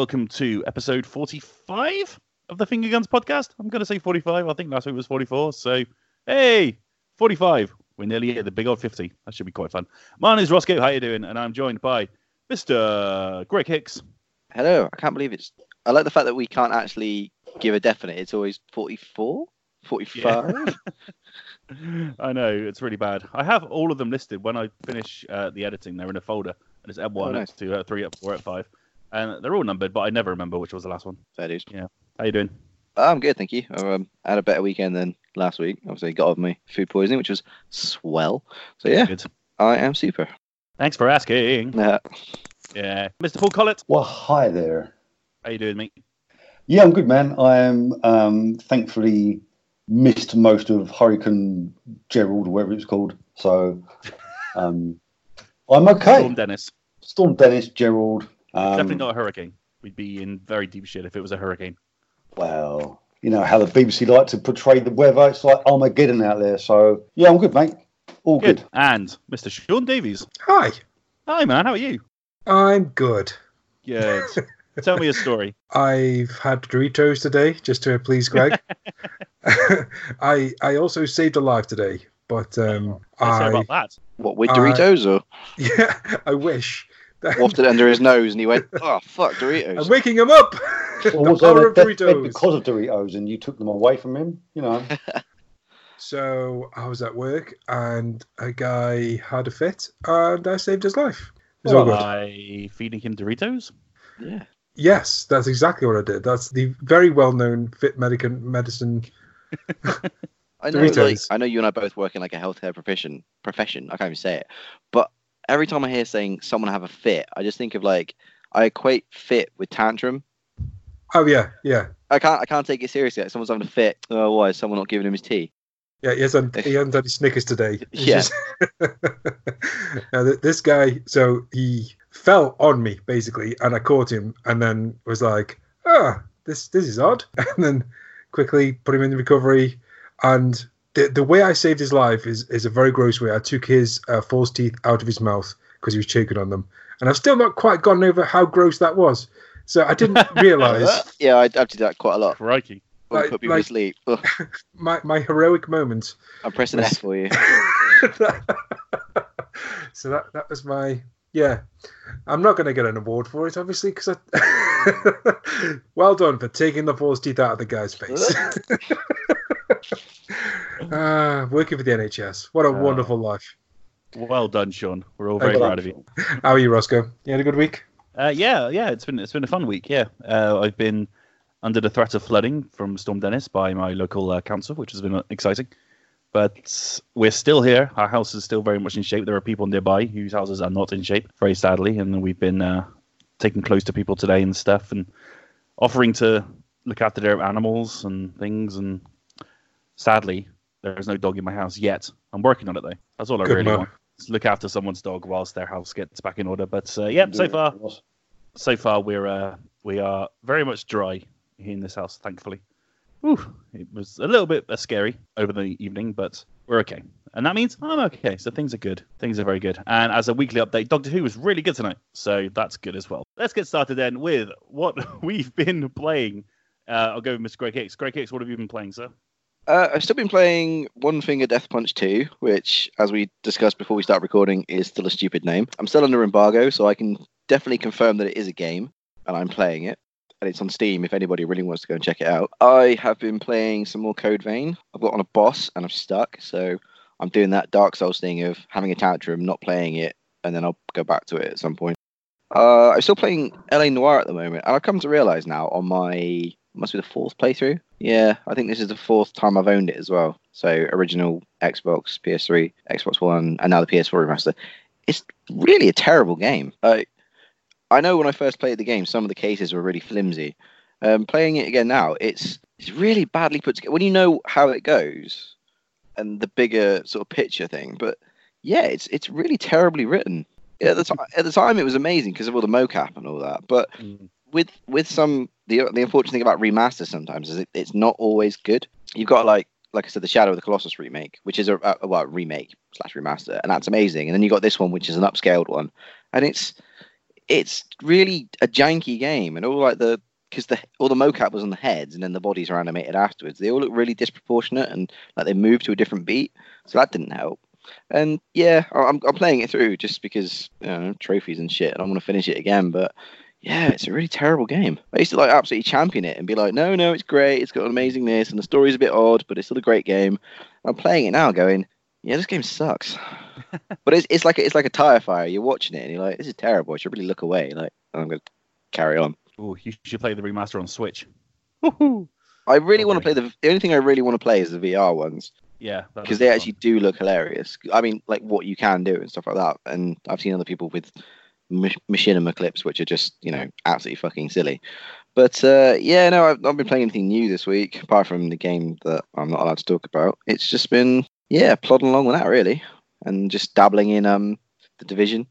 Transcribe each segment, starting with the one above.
Welcome to episode 45 of the Finger Guns podcast. I'm going to say 45. I think last week was 44. So, hey, 45. We're nearly at the big old 50. That should be quite fun. My name is Rossko. How are you doing? And I'm joined by Mr. Greg Hicks. Hello. I can't believe it's. I like the fact that we can't actually give a definite. It's always 44, 45. I know it's really bad. I have all of them listed. When I finish uh, the editing, they're in a folder, and it's M1, Oh, nice. X2, X3, X4, X5, and they're all numbered, but I never remember which was the last one. Fair dues. Yeah. How you doing? I'm good, thank you. I um, had a better weekend than last week. Obviously, got over my food poisoning, which was swell. So yeah, Good. I am super. Thanks for asking. Uh, Yeah, Mr. Paul Collett. Well, hi there. How you doing, mate? Yeah, I'm good, man. I am um, thankfully missed most of Hurricane Gerald, or whatever it's called. So um, I'm okay. Storm Dennis. Storm Dennis, Gerald. Um, Definitely not a hurricane. We'd be in very deep shit if it was a hurricane. Well, you know how the BBC like to portray the weather. It's like Armageddon out there. So yeah, I'm good, mate. All Good. good. And Mr. Sean Davies. Hi, Hi, man. How are you? I'm good. Good. Tell me a story. I've had Doritos today just to please Greg. I I also saved a life today, but um, Let's I about that. what with Doritos or yeah, I wish. Wafted under his nose, and he went, "Oh fuck, Doritos." I'm waking him up. Or the was power on a of deathbed Doritos. because of Doritos, and you took them away from him. You know. So I was at work and a guy had a fit and I saved his life. It was all good. By feeding him Doritos? yeah. Yes, that's exactly what I did. That's the very well-known fit medicine medicine. I know, like, Doritos. I know you and I both work in like a healthcare profession. Profession, I can't even say it. But every time I hear saying someone have a fit, I just think of like I equate fit with tantrum. Oh yeah, yeah, I can't, I can't take it seriously. Like someone's having a fit. Oh, why is someone not giving him his tea? yeah. He hasn't he hasn't had his Snickers today. He's Yeah. just- now this guy, so he fell on me basically, and I caught him, and then was like, ah, this this is odd, and then quickly put him in the recovery, and. The, the way I saved his life is, is a very gross way. I took his uh, false teeth out of his mouth because he was choking on them, and I've still not quite gotten over how gross that was. So I didn't realize yeah, I, I do that quite a lot. Crikey. When Like- put people like- to sleep. My my heroic moment. I'm pressing S for you. so that that was my yeah. I'm not going to get an award for it, obviously, because I. well done for taking the false teeth out of the guy's face. Ah, working for the NHS. What a Ah. wonderful life. Well done, Sean. We're all very proud of you. How are you, Rossko? You had a good week? Uh, yeah, yeah, it's been it's been a fun week. Yeah, uh, I've been under the threat of flooding from Storm Dennis by my local uh, council, which has been uh, exciting. But we're still here. Our house is still very much in shape. There are people nearby whose houses are not in shape, very sadly, and we've been uh, taking close to people today and stuff, and offering to look after their animals and things. And sadly, there is no dog in my house yet. I'm working on it though. That's all I Good really man. want. is look after someone's dog whilst their house gets back in order. But uh, yeah, so far so far we're uh, we are very much dry here in this house, thankfully. Whew, it was a little bit uh, scary over the evening, but we're okay. And that means I'm okay. So things are good. Things are very good. And as a weekly update, Doctor Who was really good tonight. So that's good as well. Let's get started then with what we've been playing. Uh, I'll go with Mr. Greg Hicks. Greg Hicks, what have you been playing, sir? Uh, I've still been playing One Finger Death Punch 2, which, as we discussed before we start recording, is still a stupid name. I'm still under embargo, so I can definitely confirm that it is a game, and I'm playing it. And it's on Steam if anybody really wants to go and check it out. I have been playing some more Code Vein. I've got on a boss and I'm stuck, so I'm doing that Dark Souls thing of having a tantrum, not playing it, and then I'll go back to it at some point. Uh, I'm still playing LA Noire at the moment, and I've come to realize now on my must be the fourth playthrough. Yeah, I think this is the fourth time I've owned it as well. So original Xbox, PS3, Xbox One, and now the PS4 remaster. It's really a terrible game. I I know when I first played the game, some of the cases were really flimsy. Um, playing it again now, it's it's really badly put together. When you know how it goes, and the bigger sort of picture thing, but yeah, it's it's really terribly written. At the time, at the time, it was amazing because of all the mocap and all that. But with with some the the unfortunate thing about remasters sometimes is it, it's not always good. You've got like like I said, the Shadow of the Colossus remake, which is a, a well remake slash remaster, and that's amazing. And then you got this one, which is an upscaled one, and it's it's really a janky game, and all like the because the all the mocap was on the heads, and then the bodies are animated afterwards. They all look really disproportionate, and like they move to a different beat, so that didn't help. And yeah, I'm I'm playing it through just because you know trophies and shit, and I want to finish it again, but. Yeah, it's a really terrible game. I used to like absolutely champion it and be like, no, no, it's great. It's got an amazing this, and the story's a bit odd, but it's still a great game. I'm playing it now, going, yeah, this game sucks. but it's it's like a, it's like a tire fire. You're watching it and you're like, this is terrible. I should really look away. Like I'm gonna carry on. Ooh, you should play the remaster on Switch. I really want to play the the only thing I really want to play is the VR ones Yeah, because they fun. actually do look hilarious. I mean, like what you can do and stuff like that. And I've seen other people with machinima clips which are just you know absolutely fucking silly. But uh, yeah, no, I've not been playing anything new this week apart from the game that I'm not allowed to talk about. It's just been yeah, plodding along with that really, and just dabbling in um the division,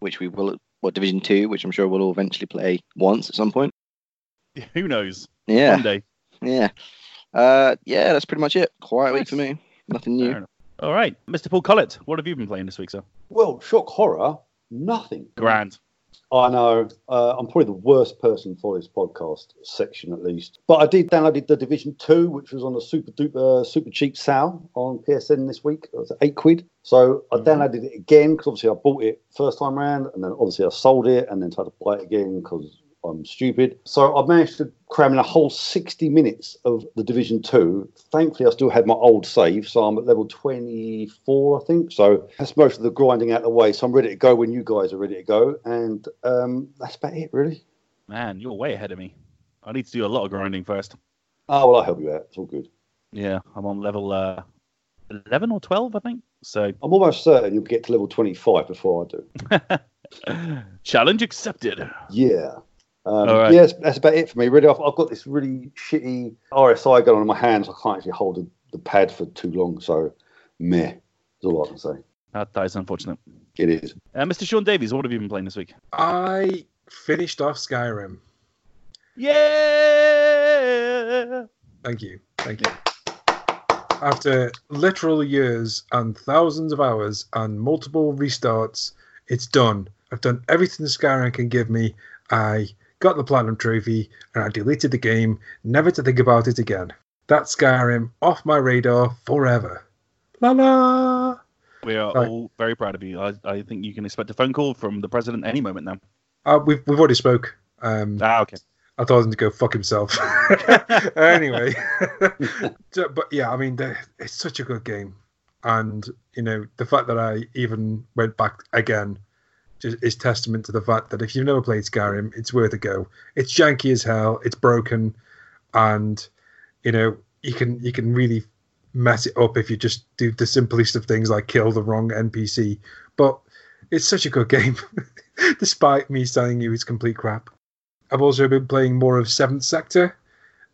which we will what division two, which I'm sure we'll all eventually play once at some point. Who knows? Yeah, One day. yeah, uh, yeah. That's pretty much it. Quiet week for me. Nothing new. All right, Mr. Paul Collett, what have you been playing this week, sir? Well, shock horror, nothing. Grand. I know. Uh, I'm probably the worst person for this podcast section, at least. But I did downloaded the Division Two, which was on a super duper super cheap sale on PSN this week. It was eight quid. So I Mhm. downloaded it again because obviously I bought it first time round, and then obviously I sold it, and then tried to buy it again because I'm stupid. So I managed to cram in a whole 60 minutes of the Division Two. Thankfully, I still had my old save, so I'm at level 24, I think. So that's most of the grinding out of the way. So I'm ready to go when you guys are ready to go, and um, that's about it, really. Man, you're way ahead of me. I need to do a lot of grinding first. Oh well, I'll help you out. It's all good. Yeah, I'm on level uh, 11 or 12, I think. So, I'm almost certain you'll get to level 25 before I do. challenge accepted. Yeah. Um, All right. Yeah, that's, that's about it for me. Really, I've, I've got this really shitty RSI going on in my hands. I can't actually hold the, the pad for too long. So, meh. That's all I can say. That, that is unfortunate. It is. Uh, Mr. Sean Davies, what have you been playing this week? I finished off Skyrim. Yeah. Thank you. Thank you. After literal years and thousands of hours and multiple restarts, it's done. I've done everything Skyrim can give me. I got the Platinum Trophy and I deleted the game, never to think about it again. That's Skyrim off my radar forever. La la! We are Right. all very proud of you. I, I think you can expect a phone call from the president any moment now. Uh, we've, we've already spoke. Um, Ah, okay. I told him to go fuck himself. anyway, but yeah, I mean, it's such a good game, and you know the fact that I even went back again is testament to the fact that if you've never played Skyrim, it's worth a go. It's janky as hell. It's broken, and you know you can you can really mess it up if you just do the simplest of things like kill the wrong NPC. But it's such a good game, despite me telling you it's complete crap. I've also been playing more of Seventh Sector,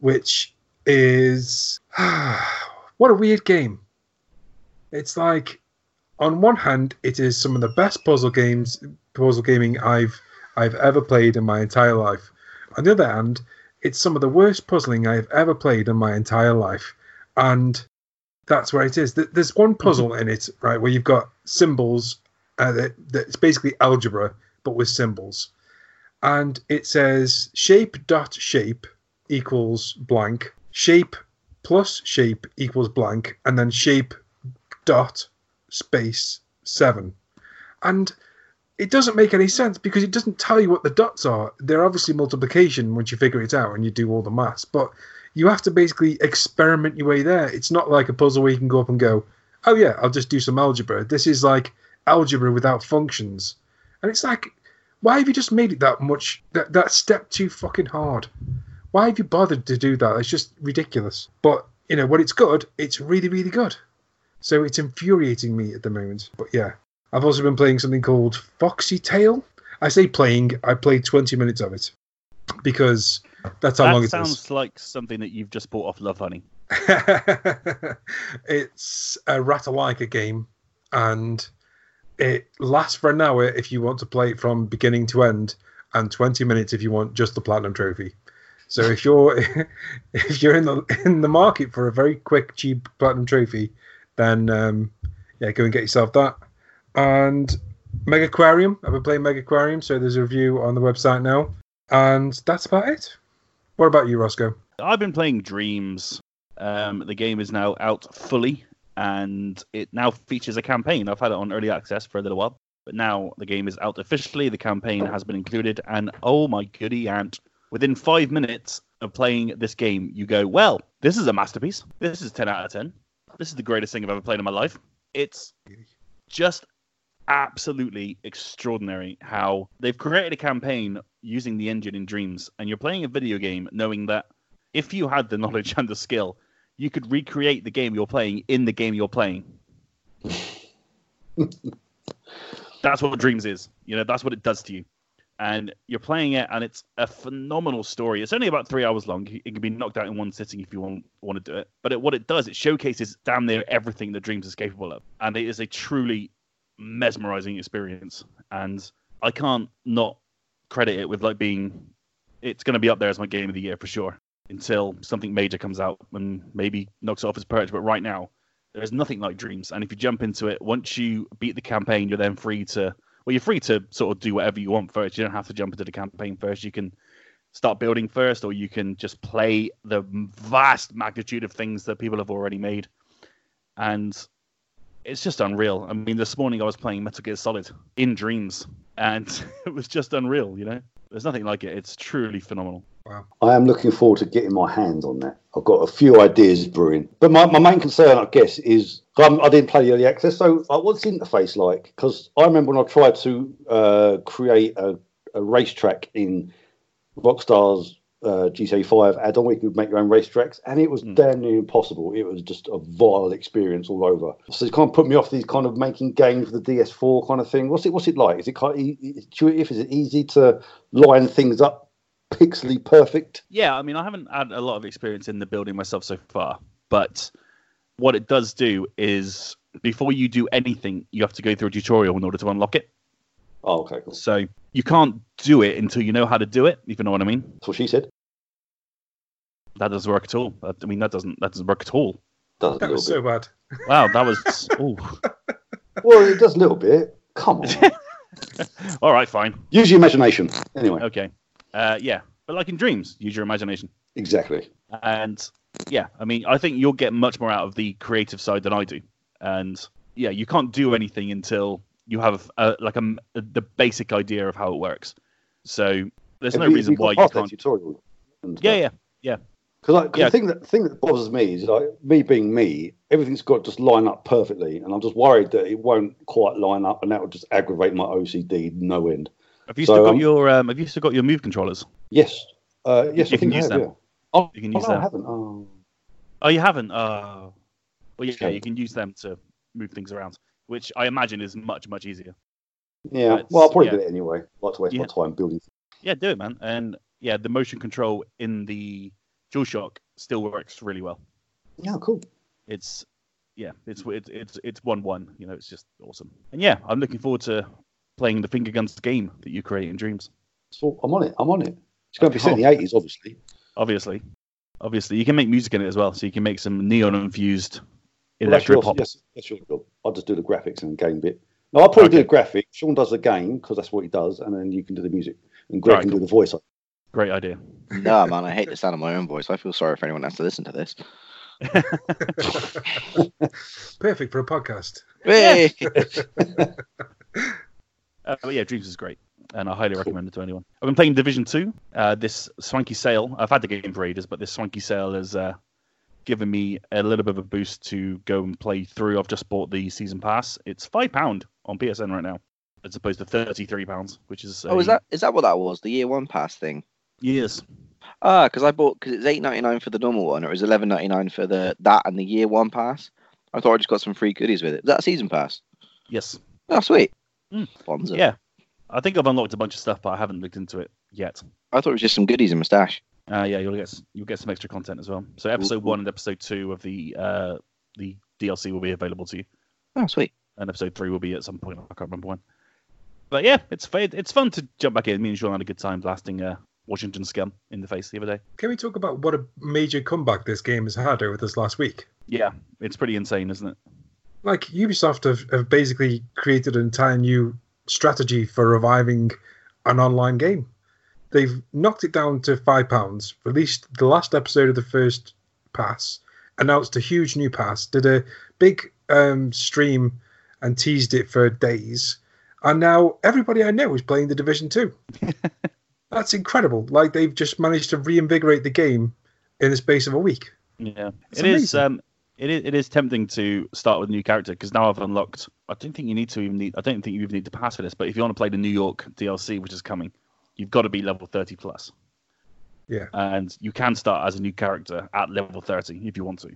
which is what a weird game. It's like, on one hand, it is some of the best puzzle games, puzzle gaming I've I've ever played in my entire life. On the other hand, it's some of the worst puzzling I've ever played in my entire life, and that's where it is. There's one puzzle in it, right, where you've got symbols. Uh, that, that it's basically algebra, but with symbols and it says shape dot shape equals blank shape plus shape equals blank and then shape dot space seven. And it doesn't make any sense because it doesn't tell you what the dots are. They're obviously multiplication once you figure it out and you do all the maths but you have to basically experiment your way there. It's not like a puzzle where you can go up and go oh yeah i'll just do some algebra. This is like algebra without functions. And it's like why have you just made it that much that that step too fucking hard? Why have you bothered to do that? It's just ridiculous. But you know when it's good it's really really good so it's infuriating me at the moment but yeah i've also been playing something called foxy Tail. i say playing i played 20 minutes of it because that's how long That it is. sounds like something that you've just bought off Love Honey. it's a Ratalaika game, and it lasts for an hour if you want to play it from beginning to end, and 20 minutes if you want just the platinum trophy. So if you're if you're in the in the market for a very quick, cheap platinum trophy, then um, yeah, go and get yourself that. And Megaquarium. I've been playing Megaquarium, so there's a review on the website now. And that's about it. What about you, Rossko? I've been playing Dreams. Um, the game is now out fully, and it now features a campaign. I've had it on early access for a little while, but now the game is out officially. The campaign has been included, and oh my goody aunt! Within five minutes of playing this game, you go, "Well, this is a masterpiece. This is ten out of ten. This is the greatest thing I've ever played in my life." It's just absolutely extraordinary how they've created a campaign using the engine in Dreams, and you're playing a video game knowing that if you had the knowledge and the skill, you could recreate the game you're playing in the game you're playing. that's what Dreams is. You know, that's what it does to you. And you're playing it, and it's a phenomenal story. It's only about three hours long. It can be knocked out in one sitting if you want want to do it. But it, what it does, it showcases damn near everything that Dreams is capable of, and it is a truly mesmerizing experience. And I can't not credit it with like being. It's going to be up there as my game of the year for sure until something major comes out and maybe knocks it off its perch. But right now, there's nothing like Dreams. And if you jump into it, once you beat the campaign, you're then free to well, you're free to sort of do whatever you want first. You don't have to jump into the campaign first. You can start building first, or you can just play the vast magnitude of things that people have already made. And it's just unreal. I mean, this morning I was playing Metal Gear Solid in Dreams, and it was just unreal. You know, there's nothing like it. It's truly phenomenal. Wow. I am looking forward to getting my hands on that. I've got a few ideas brewing, but my, my main concern, I guess, is I'm, I did not play the early access. So, uh, what's the interface like? Because I remember when I tried to uh, create a, a racetrack in Rockstar's uh, GTA 5 add-on where you could make your own racetracks, and it was Mm. damn near impossible. It was just a vile experience all over. So it kind of put me off these kind of making games for the DS4 kind of thing. What's it? What's it like? Is it kind of e- intuitive? Is it easy to line things up, pixely perfect? Yeah, I mean, I haven't had a lot of experience in the building myself so far, but what it does do is before you do anything, you have to go through a tutorial in order to unlock it. Oh, okay, cool. So you can't do it until you know how to do it, if you know what I mean. That's what she said. That doesn't work at all. I mean, that doesn't that doesn't work at all. Does That was bit. so bad. Wow, that was. ooh. Well, it does a little bit. Come on. All right, fine. Use your imagination. Anyway, Okay. Uh, yeah, but like in dreams, use your imagination. exactly. And yeah, I mean, I think you'll get much more out of the creative side than I do. And yeah, you can't do anything until you have a, like a, the basic idea of how it works. So there's no you- reason why you can't. Tutorial. and Yeah, yeah. Because Yeah. the thing that the thing that bothers me is like me being me, everything's got to just line up perfectly, and I'm just worried that it won't quite line up, and that will just aggravate my OCD no end. Have you So, still got um, your um, Have you still got your move controllers? Yes, uh, yes, You I can use have, them. Yeah. Oh, You can oh, use no, I haven't. Oh. Oh, you haven't. Oh, well, yeah, Okay. you can use them to move things around, which I imagine is much much easier. Yeah, That's- well, I'll probably yeah. do it anyway. I like to waste Yeah. my time building. Yeah, do it, man. And yeah, the motion control in the DualShock still works really well. Yeah, cool. It's yeah, it's it's it's it's one one. You know, it's just awesome. And yeah, I'm looking forward to playing the finger guns game that you create in Dreams. So I'm on it. I'm on it. It's going to be oh. set in Oh. the 80s, obviously. Obviously, obviously, you can make music in it as well, so you can make some neon infused Well, electro pop. yes, that's your job. I'll just do the graphics and game bit. No, I'll probably do the graphics. Sean does the game because that's what he does, and then you can do the music, and Greg Right, can cool. do the voice. Great idea. No, man, I hate the sound of my own voice. I feel sorry for anyone that has to listen to this. Perfect for a podcast. Hey! Uh, but yeah, Dreams is great, and I highly recommend it to anyone. I've been playing Division Two. Uh, this swanky sale. I've had the game for ages, but this swanky sale has uh, given me a little bit of a boost to go and play through. I've just bought the season pass. It's five pound on PSN right now, as opposed to thirty three pounds, which is oh, is that is that what that was? The year one pass thing? yes, Ah, because I bought because it's eight ninety nine for the normal one, or it was eleven ninety nine for the that and the year one pass. I thought I just got some free goodies with it. Is that a season pass? yes, Oh, sweet. Mm. Bonza. yeah. I think I've unlocked a bunch of stuff, but I haven't looked into it yet. I thought it was just some goodies in mustache. Uh, yeah, you'll get you'll get some extra content as well. So episode one and episode two of the uh, the DLC will be available to you. Oh, sweet. and episode three will be at some point. I can't remember when. But yeah, it's it's fun to jump back in. Me and Sean had a good time blasting uh, Washington scum in the face the other day. Can we talk about what a major comeback this game has had over this last week? Yeah, it's pretty insane, isn't it? Like Ubisoft have, have basically created an entire new strategy for reviving an online game. They've knocked it down to five pounds, released the last episode of the first pass, announced a huge new pass, did a big um, stream and teased it for days, and now everybody I know is playing the Division Two. That's incredible! Like they've just managed to reinvigorate the game in the space of a week. Yeah, It's it is. amazing. Um, it is. It is tempting to start with a new character because now I've unlocked. I don't think you need to even need. I don't think you even need to pass for this. But if you want to play the New York DLC, which is coming, you've got to be level thirty plus. Yeah. and you can start as a new character at level thirty if you want to.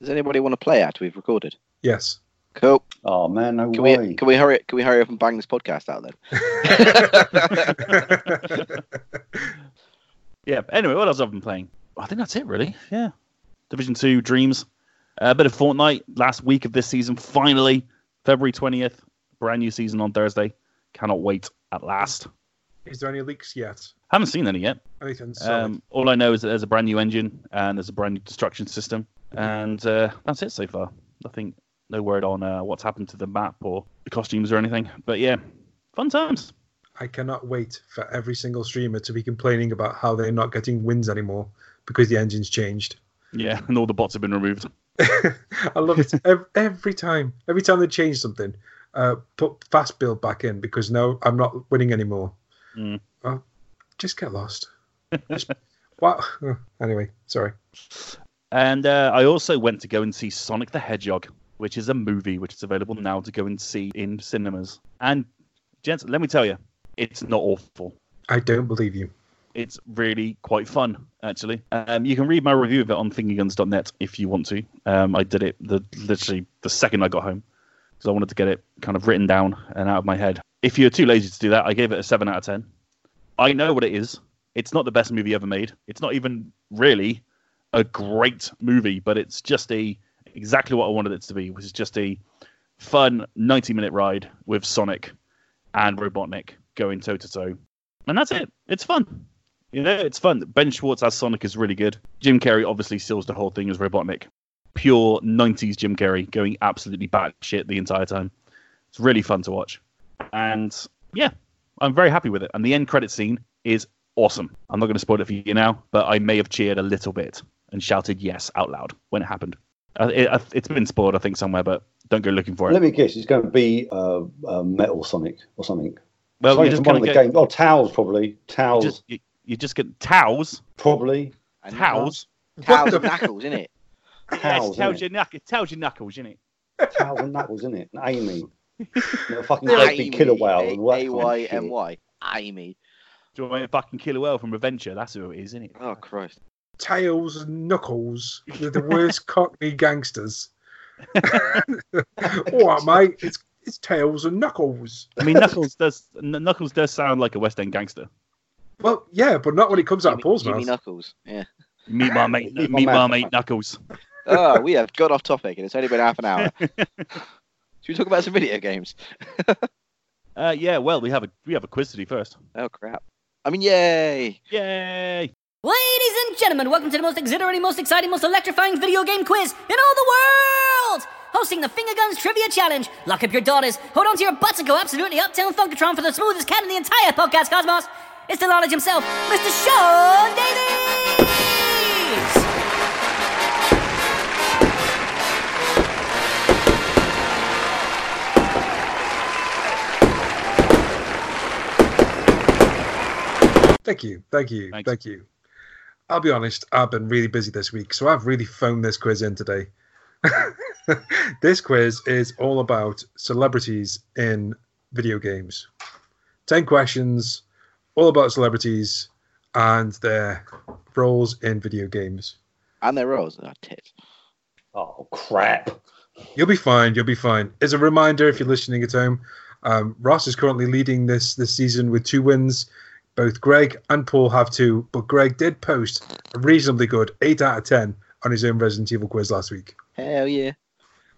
Does anybody want to play after we've recorded? Yes. Cool. Oh man, no Can way. we can we hurry can we hurry up and bang this podcast out then? Yeah. Anyway, what else have I been playing? I think that's it, really. Yeah. Division Two Dreams. A bit of Fortnite last week of this season. Finally, February twentieth, brand new season on Thursday. Cannot wait at last. Is there any leaks yet? Haven't seen any yet. Anything? Um, all I know is that there's a brand new engine and there's a brand new destruction system, and uh, that's it so far. Nothing, no word on uh, what's happened to the map or the costumes or anything. But yeah, fun times. I cannot wait for every single streamer to be complaining about how they're not getting wins anymore because the engine's changed. Yeah, and all the bots have been removed. I love it every, every time. Every time they change something, uh, put fast build back in because now I'm not winning anymore. Mm. Well, just get lost. Just, wow. Anyway, sorry. And uh, I also went to go and see Sonic the Hedgehog, which is a movie which is available now to go and see in cinemas. And gents, let me tell you, it's not awful. I don't believe you. It's really quite fun, actually. Um, you can read my review of it on fingerguns.net if you want to. Um, I did it the literally the second I got home because I wanted to get it kind of written down and out of my head. If you're too lazy to do that, I gave it a seven out of ten. I know what it is. It's not the best movie ever made. It's not even really a great movie, but it's just a exactly what I wanted it to be, which is just a fun 90 minute ride with Sonic and Robotnik going toe to toe. And that's it. It's fun. You know, it's fun. Ben Schwartz as Sonic is really good. Jim Carrey obviously steals the whole thing as Robotnik. Pure 90s Jim Carrey going absolutely batshit the entire time. It's really fun to watch. And yeah, I'm very happy with it. And the end credit scene is awesome. I'm not going to spoil it for you now, but I may have cheered a little bit and shouted yes out loud when it happened. Uh, it, uh, it's been spoiled, I think, somewhere, but don't go looking for it. Let me guess. It's going to be uh, uh, Metal Sonic or something. well, Something you're just one of the games. Oh, Towels probably. You Towels just, you, you just get towels. probably. And Towels. Towels What and knuckles, innit? Yeah, Towels, it tells innit? your knuck- it tells your knuckles, innit? Towels and knuckles, isn't it? And Amy. Not a fucking Amy, great big killer whale. and all that A kind of Y shit. M Y. Amy. Do you want me to fucking kill a whale from Adventure? That's who it is, isn't it? Oh Christ. Tails and Knuckles, they're the worst Cockney gangsters. All right, mate. It's it's Tails and Knuckles. I mean, Knuckles does Knuckles does sound like a West End gangster. Well, yeah, but not when it comes out of Jimmy, Paul's Jimmy mouth. Knuckles. Yeah. Meet my mate, Meet my meet my man. mate Knuckles. Oh, we have got off topic and it's only been half an hour. Should we talk about some video games? Uh, yeah, well, we have a we have a quiz to do first. Oh crap. I mean yay! Yay! Ladies and gentlemen, welcome to the most exhilarating, most exciting, most electrifying video game quiz in all the world! Hosting the Finger Guns Trivia Challenge. Lock up your daughters, hold on to your butts, and go absolutely uptown Funkatron for the smoothest cat in the entire podcast cosmos. It's the knowledge himself, Mr. Sean Davies! Thank you, thank you, Thanks. thank you. I'll be honest, I've been really busy this week, so I've really phoned this quiz in today. this quiz is all about celebrities in video games. 10 questions, all about celebrities and their roles in video games. And their rolls. Oh tits. Oh crap! You'll be fine. You'll be fine. As a reminder, if you're listening at home, um, Ross is currently leading this this season with two wins. Both Greg and Paul have two, but Greg did post a reasonably good eight out of ten on his own Resident Evil quiz last week, Hell yeah.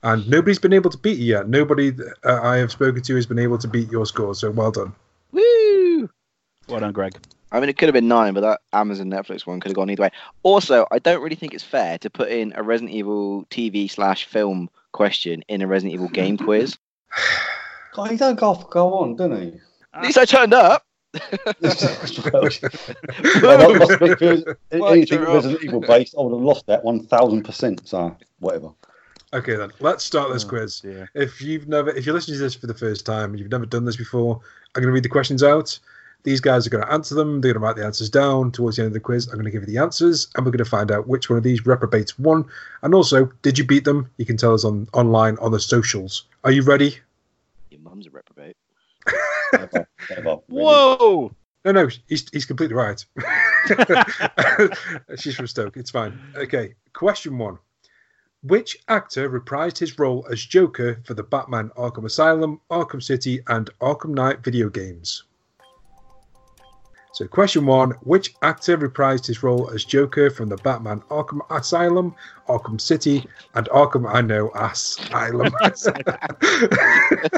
and nobody's been able to beat you yet. Nobody uh, I have spoken to has been able to beat your score. So well done. Woo! Well done, Greg. I mean, it could have been nine, but that Amazon Netflix one could have gone either way. Also, I don't really think it's fair to put in a Resident Evil TV slash film question in a Resident Evil game quiz. God, he don't go, go on, doesn't he? At least I turned up. well, I must if it was Why anything you're. Resident Evil based, I would have lost that 1000%. So, whatever. Okay, then let's start this Oh, quiz. dear. If you've never, if you're listening to this for the first time and you've never done this before, I'm going to read the questions out. These guys are going to answer them. They're going to write the answers down. Towards the end of the quiz, I'm going to give you the answers, and we're going to find out which one of these reprobates won. And also, did you beat them? You can tell us on online on the socials. Are you ready? Your mum's a reprobate. Never, never, really. Whoa! No, no, he's he's completely right. She's from Stoke. It's fine. Okay. Question one: Which actor reprised his role as Joker for the Batman Arkham Asylum, Arkham City, and Arkham Knight video games? So, question one: Which actor reprised his role as Joker from the Batman Arkham Asylum, Arkham City, and Arkham I know Asylum? I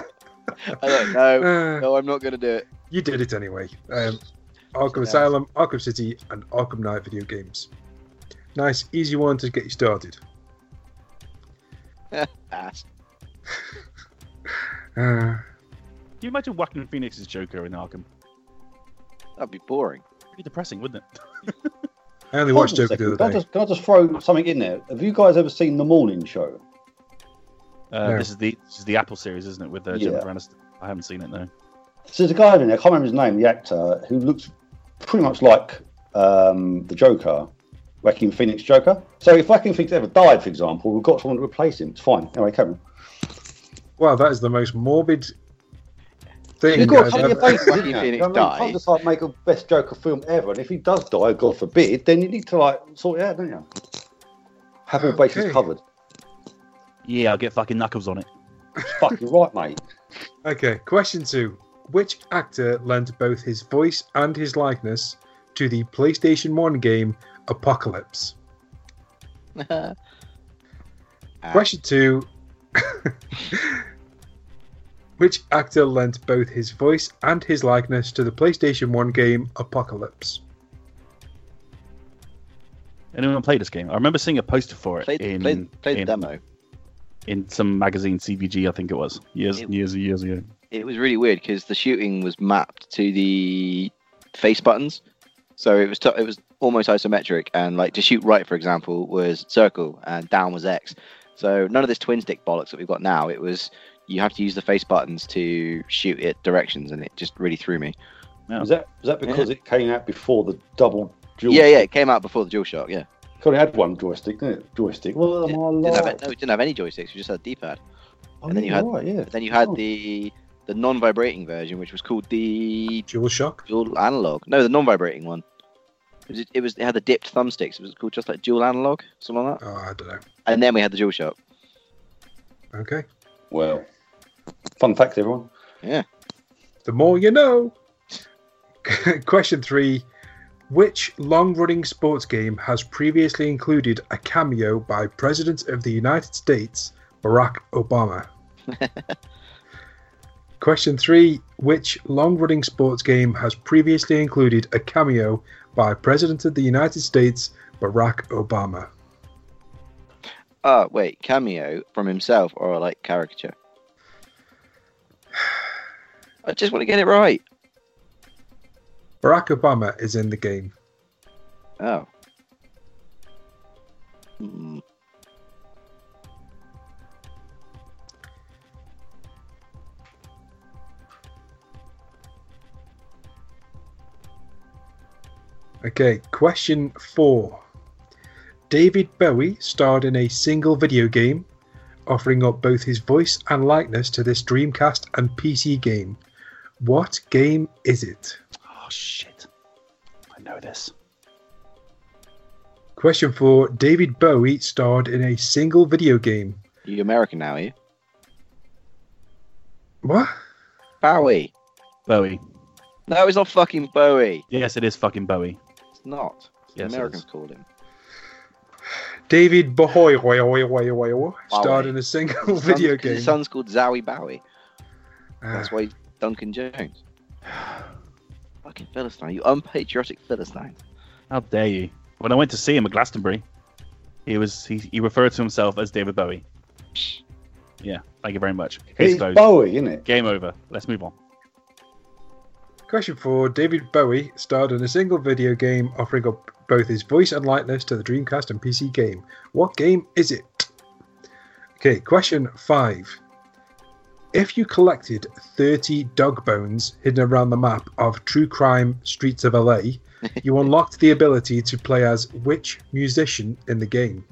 don't know. Uh, No, I'm not going to do it. you did it anyway. Um, Arkham Yeah. Asylum, Arkham City, and Arkham Knight video games. Nice, easy one to get you started. Ass. Uh, Can you imagine whacking Phoenix's Joker in Arkham? That'd be boring. Pretty depressing, wouldn't it? I only Hold watched on Joker the second. other Can I, day. just, can I just throw something in there? Have you guys ever seen The Morning Show? Uh, No. This is the this is the Apple series, isn't it? With uh, Yeah. Jennifer Aniston. I haven't seen it though. So there's a guy in there, I can't remember his name, the actor, who looks pretty much like um, the Joker, Joaquin Phoenix Joker. So if Joaquin Phoenix ever died, for example, we've got someone to replace him. It's fine. Anyway, Cameron. Wow, that is the most morbid thing. You've got I've to cover your ever- bases, Joaquin haven't you? Phoenix You know what I mean? You died. can't just like make a best Joker film ever, and if he does die, God forbid, then you need to like sort it out, don't you? Have all bases Okay. covered. Yeah, I'll get fucking knuckles on it. Fuck, you're right, mate. Okay, question two. Which actor lent both his voice and his likeness to the PlayStation 1 game Apocalypse? Question two. Which actor lent both his voice and his likeness to the PlayStation 1 game Apocalypse? Anyone play this game? I remember seeing a poster for it Played, in played, played the in, demo. in some magazine, CVG, I think it was years, It- years, years ago. It was really weird because the shooting was mapped to the face buttons, so it was t- it was almost isometric. And like to shoot right, for example, was circle and down was X. So none of this twin stick bollocks that we've got now. It was you have to use the face buttons to shoot it directions, and it just really threw me. Yeah. Was that was that because it came out before the double dual? Yeah, yeah, it came out before the DualShock. Yeah, It only had one joystick, didn't it? Joystick. Well, Didn't- didn't have no, it didn't have any joysticks. We just had a D-pad. Oh, and then you yeah, had- oh, right, yeah. Then you had Oh. the the non-vibrating version, which was called the Dual Shock? dual analog. No, the non-vibrating one. It was, it was it had the dipped thumbsticks. It was called just like dual analog, something like that. Oh, I don't know. And then we had the DualShock. Okay. Well, fun fact, everyone. Yeah. The more you know. Question three. Which long running sports game has previously included a cameo by President of the United States, Barack Obama? Question three. Which long running sports game has previously included a cameo by President of the United States, Barack Obama? Oh wait, cameo from himself or like caricature? I just want to get it right. Barack Obama is in the game. Oh. Hmm. Okay, question four. David Bowie starred in a single video game, offering up both his voice and likeness to this Dreamcast and PC game. What game is it? Oh shit! I know this. Question four. David Bowie starred in a single video game. Are you American now, are you? What? Bowie. Bowie. No, it's not fucking Bowie. Yes, it is fucking Bowie. It's not. The Yes, it Americans is. called him. David Bowie starred Bowie. in a single His video son's- game. His son's called Zowie Bowie. Ah, That's why he's Duncan Jones. Fucking Philistine, you unpatriotic Philistine. How dare you? When I went to see him at Glastonbury, he was he, he referred to himself as David Bowie. Yeah, thank you very much. Case It's closed. Bowie, isn't it? Game over. Let's move on. Question four David Bowie starred in a single video game offering up both his voice and likeness to the Dreamcast and PC game. What game is it? Okay, question five. If you collected 30 dog bones hidden around the map of True Crime Streets of LA, you unlocked the ability to play as which musician in the game?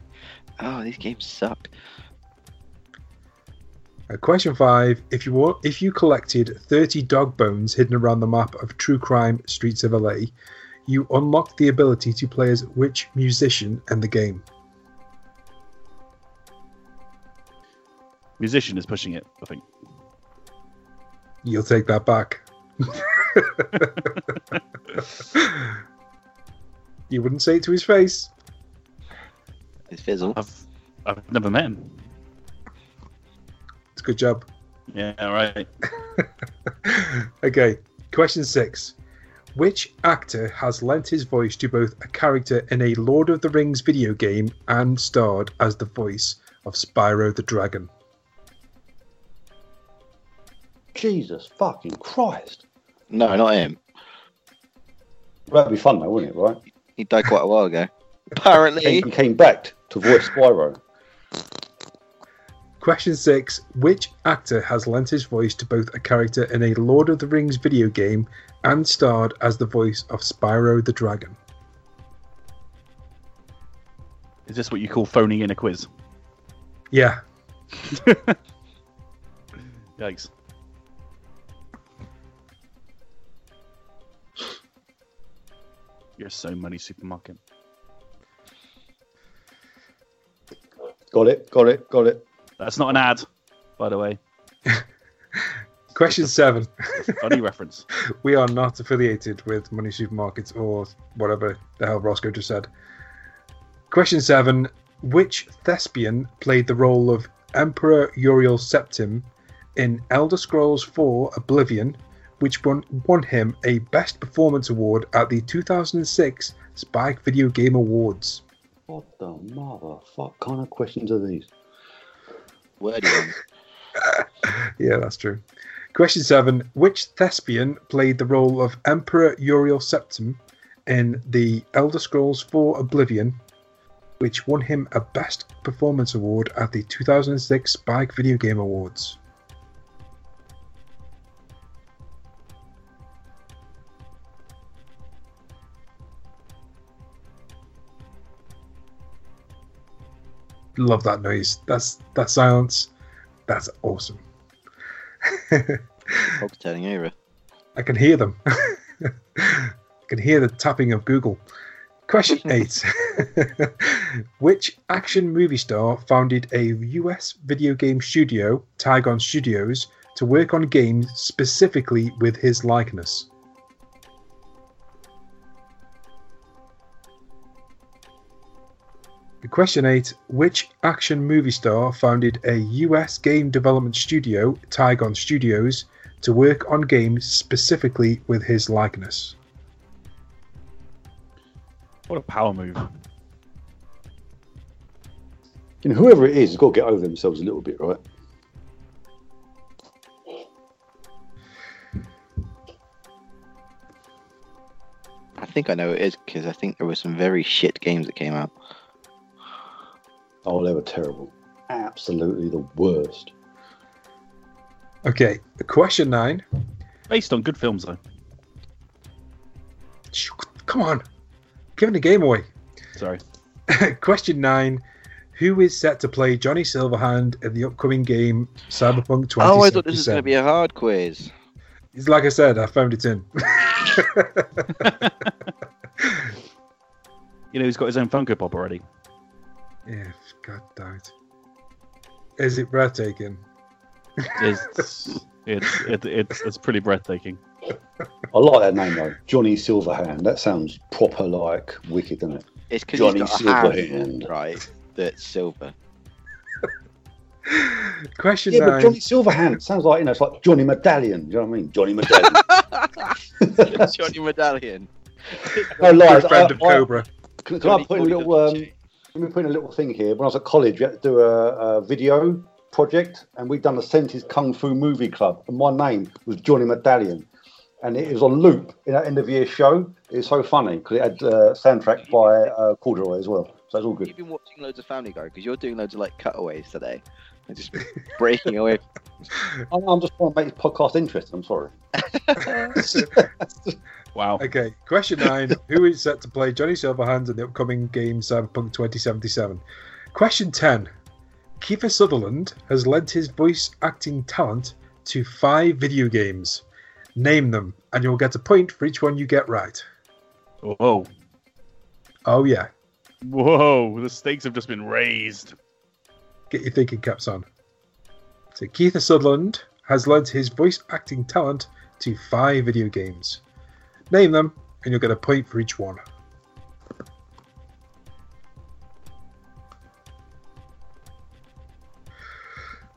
Oh, these games suck. Uh, question five: If you wa- if you collected thirty dog bones hidden around the map of True Crime Streets of LA, you unlock the ability to play as which musician in the game? Musician is pushing it, I think. You'll take that back. you wouldn't say it to his face. It's Fizzle. I've I've never met him. It's a good job. Yeah, right. okay, question six. Which actor has lent his voice to both a character in a Lord of the Rings video game and starred as the voice of Spyro the Dragon? Jesus fucking Christ. No, not him. That'd be fun though, wouldn't it, right? He died quite a while ago. Apparently. He came back to voice Spyro. Question six. Which actor has lent his voice to both a character in a Lord of the Rings video game and starred as the voice of Spyro the Dragon? Is this what you call phoning in a quiz? Yeah. Yikes. You're so money supermarket. Got it, got it, got it. That's not an ad, by the way. Question seven. Funny reference. We are not affiliated with Money Supermarkets or whatever the hell Rossko just said. Question seven. Which thespian played the role of Emperor Uriel Septim in Elder Scrolls 4 Oblivion, which won, won him a Best Performance Award at the 2006 Spike Video Game Awards? What the motherfuck kind of questions are these? Wordy ones. yeah, that's true. Question seven. Which thespian played the role of Emperor Uriel Septim in the Elder Scrolls 4 Oblivion, which won him a Best Performance Award at the 2006 Spike Video Game Awards? Love that noise. That's that silence. That's awesome. Fog's turning over. I can hear them. I can hear the tapping of Google. Question eight. Which action movie star founded a US video game studio, Tigon Studios, to work on games specifically with his likeness? Question 8. Which action movie star founded a US game development studio, Tigon Studios, to work on games specifically with his likeness? What a power move. You know, whoever it is has got to get over themselves a little bit, right? I think I know it is because I think there were some very shit games that came out. Oh, they were terrible. Absolutely the worst. Okay, question 9. Based on good films, though. Come on, giving the game away. Sorry. question 9. Who is set to play Johnny Silverhand in the upcoming game Cyberpunk 2077? Oh, I thought this was going to be a hard quiz. It's like I said, I found it in. You know, he's got his own Funko Pop already. Yeah, god damn it. Is it breathtaking? It's it's it, it's it's pretty breathtaking. I like that name though, Johnny Silverhand. That sounds proper like wicked, doesn't it? It's because Johnny he's got a hand, Silverhand. right? That's silver. Question Yeah, but Johnny Silverhand sounds like you know, it's like Johnny Medallion. Do you know what I mean? Johnny Medallion. Johnny Medallion. no lies. Good friend I- of I- Cobra. Can, can I put in a little? Um, let me put in a little thing here. When I was at college, we had to do a, a video project, and we'd done the Senses Kung Fu Movie Club, and my name was Johnny Medallion, and it was on loop in that end of year show. It was so funny because it had uh, soundtrack by uh, Corduroy as well, so it's all good. You've been watching loads of Family Guy because you're doing loads of like cutaways today. I'm just breaking away. I'm, I'm just trying to make this podcast interesting. I'm sorry. Wow. Okay, question nine. Who is set to play Johnny Silverhand in the upcoming game Cyberpunk 2077? Question 10. Kiefer Sutherland has lent his voice acting talent to five video games. Name them, and you'll get a point for each one you get right. Whoa. Oh, yeah. Whoa. The stakes have just been raised. Get your thinking caps on. So, Kiefer Sutherland has lent his voice acting talent to five video games. Name them, and you'll get a point for each one.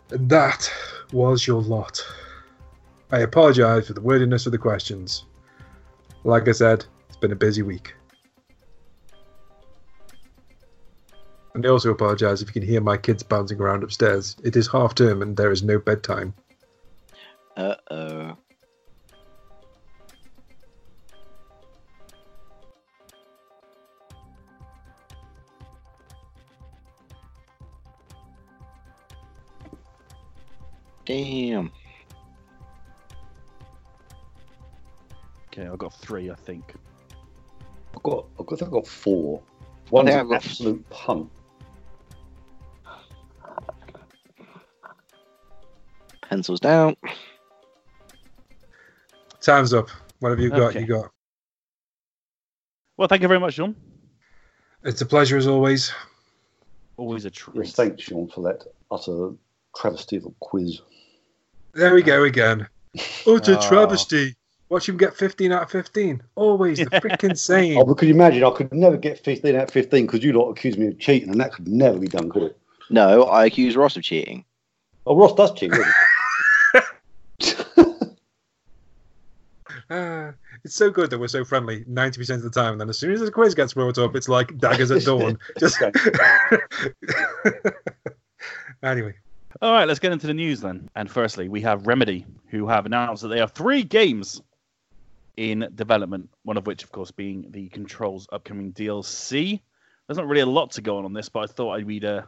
And that was your lot. I apologise for the wordiness of the questions. Like I said, it's been a busy week. And I also apologise if you can hear my kids bouncing around upstairs. It is half term and there is no bedtime. Uh oh. Damn. Okay, I've got three, I think. I've got, I've got, I think I've got four. One's an I've got- absolute punt. Pencils down. Time's up. What have you got? Okay. You got. Well, thank you very much, John. It's a pleasure as always. Always a Yes, treat. thanks, Sean, for that utter travesty of a quiz. There we go again. Utter Oh. travesty. Watch him get 15 out of 15. Always the freaking Oh, same. but could you imagine? I could never get 15 out of 15 because you lot accused me of cheating, and that could never be done, could it? No, I accuse Ross of cheating. Oh, Ross does cheat, doesn't he? Ah, it's so good that we're so friendly 90% of the time. And then as soon as the quiz gets brought up, it's like daggers at dawn. Just Anyway, All right, let's get into the news then. And firstly, we have Remedy, who have announced that they have three games in development, one of which, of course, being the Control's upcoming DLC. There's not really a lot to go on on this, but I thought I'd uh,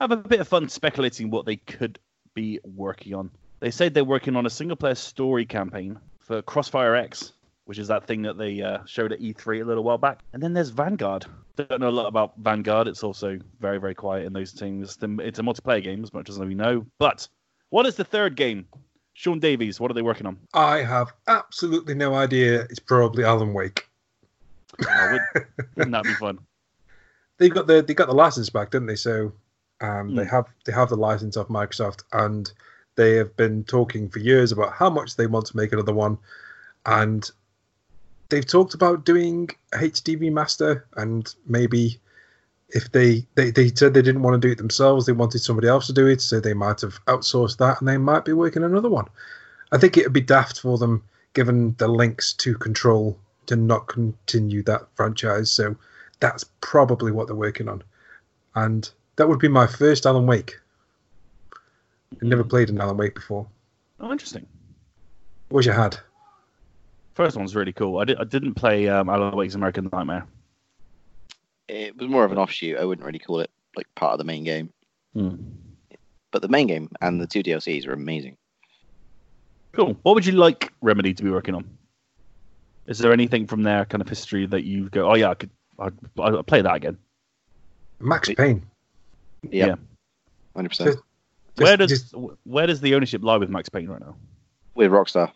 have a bit of fun speculating what they could be working on. They said they're working on a single player story campaign for Crossfire X, which is that thing that they uh, showed at E3 a little while back. And then there's Vanguard. Don't know a lot about Vanguard. It's also very, very quiet in those things. It's a multiplayer game, as much as we know. But what is the third game? Sean Davies, what are they working on? I have absolutely no idea. It's probably Alan Wake. Oh, would, wouldn't that be fun? They got the they got the license back, didn't they? So um, they Hmm. have they have the license off Microsoft, and they have been talking for years about how much they want to make another one, and they've talked about doing a HD remaster, and maybe if they, they they said they didn't want to do it themselves, they wanted somebody else to do it, so they might have outsourced that, and they might be working another one. I think it would be daft for them, given the links to Control, to not continue that franchise. So that's probably what they're working on. And that would be my first Alan Wake. I never hmm. played an Alan Wake before. Oh, interesting. Wish I had. First one's really cool. I, did, I didn't play um, Alan Wake's American Nightmare. It was more of an offshoot. I wouldn't really call it like part of the main game. But the main game and the two DLCs are amazing. Cool. What would you like Remedy to be working on? Is there anything from their kind of history that you go, oh yeah, I could, I'd, I'd play that again? Max Payne. Yeah. Yeah. Hundred percent. where does just- where does the ownership lie with Max Payne right now? With Rockstar.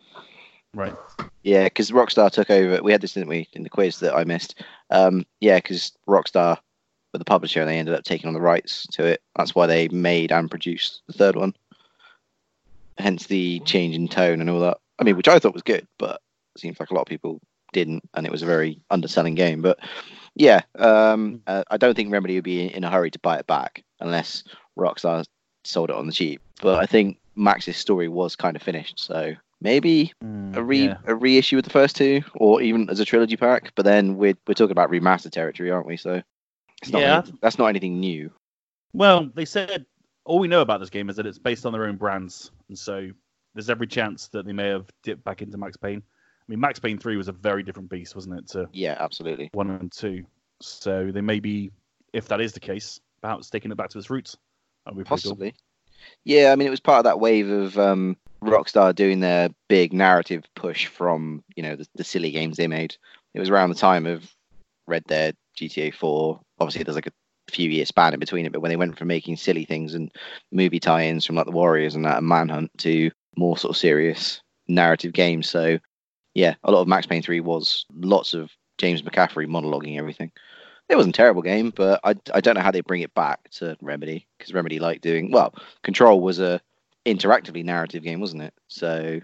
Right. Yeah, because Rockstar took over. We had this, didn't we, in the quiz that I missed? Um, yeah, because Rockstar were the publisher and they ended up taking on the rights to it. That's why they made and produced the third one. Hence the change in tone and all that. I mean, which I thought was good, but it seems like a lot of people didn't, and it was a very underselling game. But yeah, um, uh, I don't think Remedy would be in, in a hurry to buy it back unless Rockstar sold it on the cheap. But I think Max's story was kind of finished, so maybe a re Yeah. a reissue with the first two, or even as a trilogy pack. But then we're we're talking about remaster territory, aren't we? So it's not Yeah. that's not anything new. Well, they said all we know about this game is that it's based on their own brands, and so there's every chance that they may have dipped back into Max Payne. I mean, Max Payne three was a very different beast, wasn't it, to Yeah, absolutely. one and two? So they may be, if that is the case, perhaps taking it back to its roots. Be cool. Possibly. Yeah, I mean, it was part of that wave of um, Rockstar doing their big narrative push from you know the, the silly games they made. It was around the time of Red Dead, GTA 4. Obviously, there's like a few year span in between it, but when they went from making silly things and movie tie-ins from like the Warriors and that and Manhunt to more sort of serious narrative games. So yeah, a lot of Max Payne 3 was lots of James McCaffrey monologuing everything. It wasn't a terrible game, but I, I don't know how they bring it back to Remedy because Remedy like doing well. Control was a interactively narrative game, wasn't it? So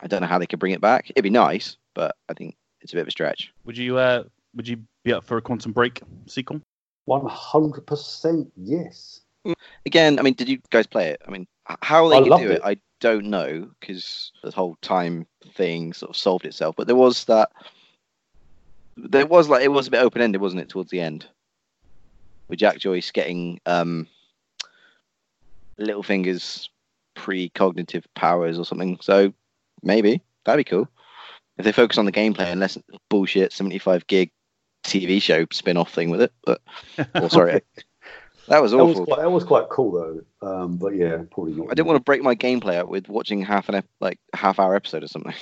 I don't know how they could bring it back. It'd be nice, but I think it's a bit of a stretch. Would you uh, would you be up for a Quantum Break sequel? One hundred percent, yes. Again, I mean, did you guys play it? I mean, h- how they I could loved do it, it. I don't know because the whole time thing sort of solved itself. But there was that. There was like it was a bit open ended, wasn't it, towards the end? With Jack Joyce getting um, Littlefinger's precognitive powers or something. So maybe that'd be cool if they focus on the gameplay and less bullshit seventy five gig TV show spin off thing with it. But oh, sorry, that was That was awful. quite that was quite cool though. Um, but yeah, probably not. I didn't want to break my gameplay up with watching half an ep- like half hour episode or something.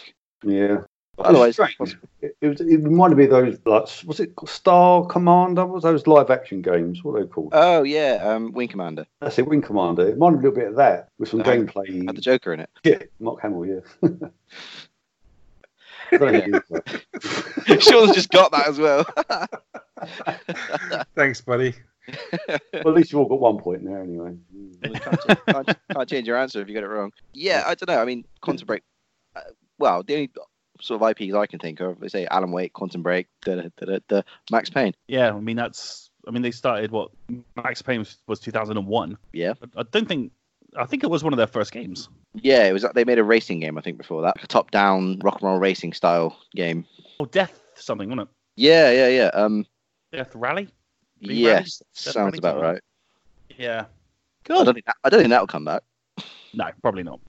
Yeah. But otherwise, It's strange. It, it, was, it reminded me of those like was it Star Commander? Was those live action games? What are they called? oh yeah, um, Wing Commander That's it, Wing Commander. It reminded me a little bit of that with some Uh, gameplay. had the Joker in it. Yeah, Mark Hamill, yeah. I don't know who it is, though. Sean's just got that as well. Thanks, buddy. well, at least you've all got one point there anyway. can't, ch- can't, can't change your answer if you get it wrong. Yeah, I don't know. I mean, Quantum Break. Uh, well, the only sort of IPs I can think of, they say Alan Wake, Quantum Break, da, da, da, da, da, Max Payne. Yeah, I mean that's. I mean they started what Max Payne was, was 2001. Yeah, I, I don't think. I think it was one of their first games. yeah. It was. They made a racing game, I think, before that, a top-down rock and roll racing style game. Oh, Death something, wasn't it? Yeah, yeah, yeah. Um. Death Rally. Three yes, rallies? sounds rallies about right. Yeah. I Good. don't think that, I don't think that'll come back. No, probably not.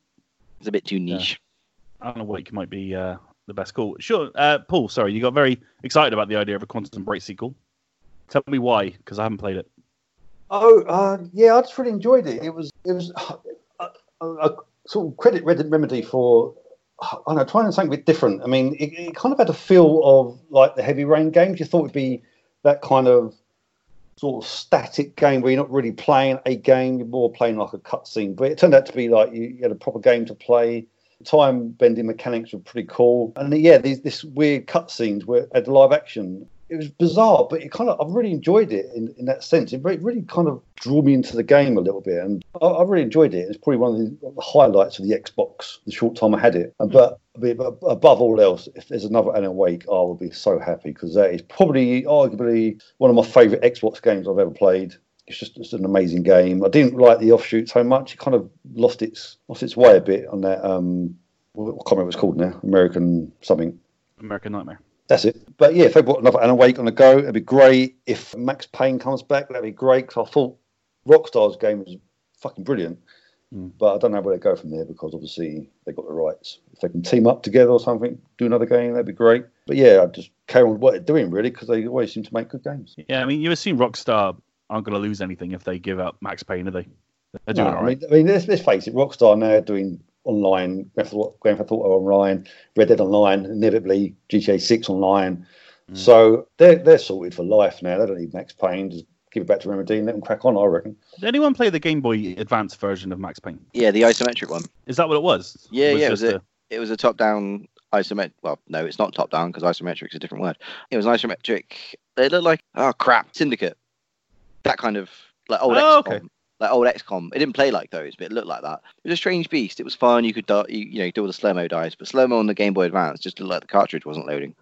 It's a bit too niche. Alan Wake might be uh, the best call. Sure, uh, Paul. Sorry, you got very excited about the idea of a Quantum Break sequel. Tell me why, because I haven't played it. Oh, uh, yeah, I just really enjoyed it. It was, it was uh, a, a sort of credit Red Remedy for, I don't know, trying something a bit different. I mean, it, it kind of had a feel of like the Heavy Rain games. You thought it'd be that kind of sort of static game where you're not really playing a game, you're more playing like a cutscene. But it turned out to be like you, you had a proper game to play. Time bending mechanics were pretty cool, and yeah, these this weird cutscenes where at the live action. It was bizarre, but it kind of I really enjoyed it in, in that sense. It really, really kind of drew me into the game a little bit, and I, I really enjoyed it. It's probably one of the, highlights of the Xbox. The short time I had it, mm. And- but, but above all else, if there's another Alan Wake, I will be so happy because that is probably arguably one of my favourite Xbox games I've ever played. It's just it's an amazing game. I didn't like the offshoot so much. It kind of lost its lost its way a bit on that. Um, I can't remember called now. American something. American Nightmare. That's it. But yeah, if they brought another Alan Wake on the go, it'd be great. If Max Payne comes back, that'd be great. Because I thought Rockstar's game was fucking brilliant. Mm. But I don't know where they go from there because obviously they got the rights. If they can team up together or something, do another game, that'd be great. But yeah, I'd just carry on what they're doing really because they always seem to make good games. Yeah, I mean, you assume Rockstar aren't going to lose anything if they give up Max Payne, are they? They're doing No, all I mean, I mean let's, let's face it, Rockstar now doing online, Grand Theft Auto Grand online, Red Dead Online, inevitably GTA 6 online. Mm. So they're, they're sorted for life now. They don't need Max Payne. Just give it back to Remedy and let them crack on, I reckon. Did anyone play the Game Boy Advance version of Max Payne? Yeah, the isometric one. Is that what it was? Yeah, yeah, it was just it. It was a top-down isometric. Well, no, it's not top-down because isometric is a different word. It was isometric. They look like oh crap, Syndicate. That kind of like old Oh, XCOM. okay. Like old XCOM. It didn't play like those, but it looked like that. It was a strange beast. It was fun. You could you, you know do all the slow mo dice, but slow mo on the Game Boy Advance just looked like the cartridge wasn't loading.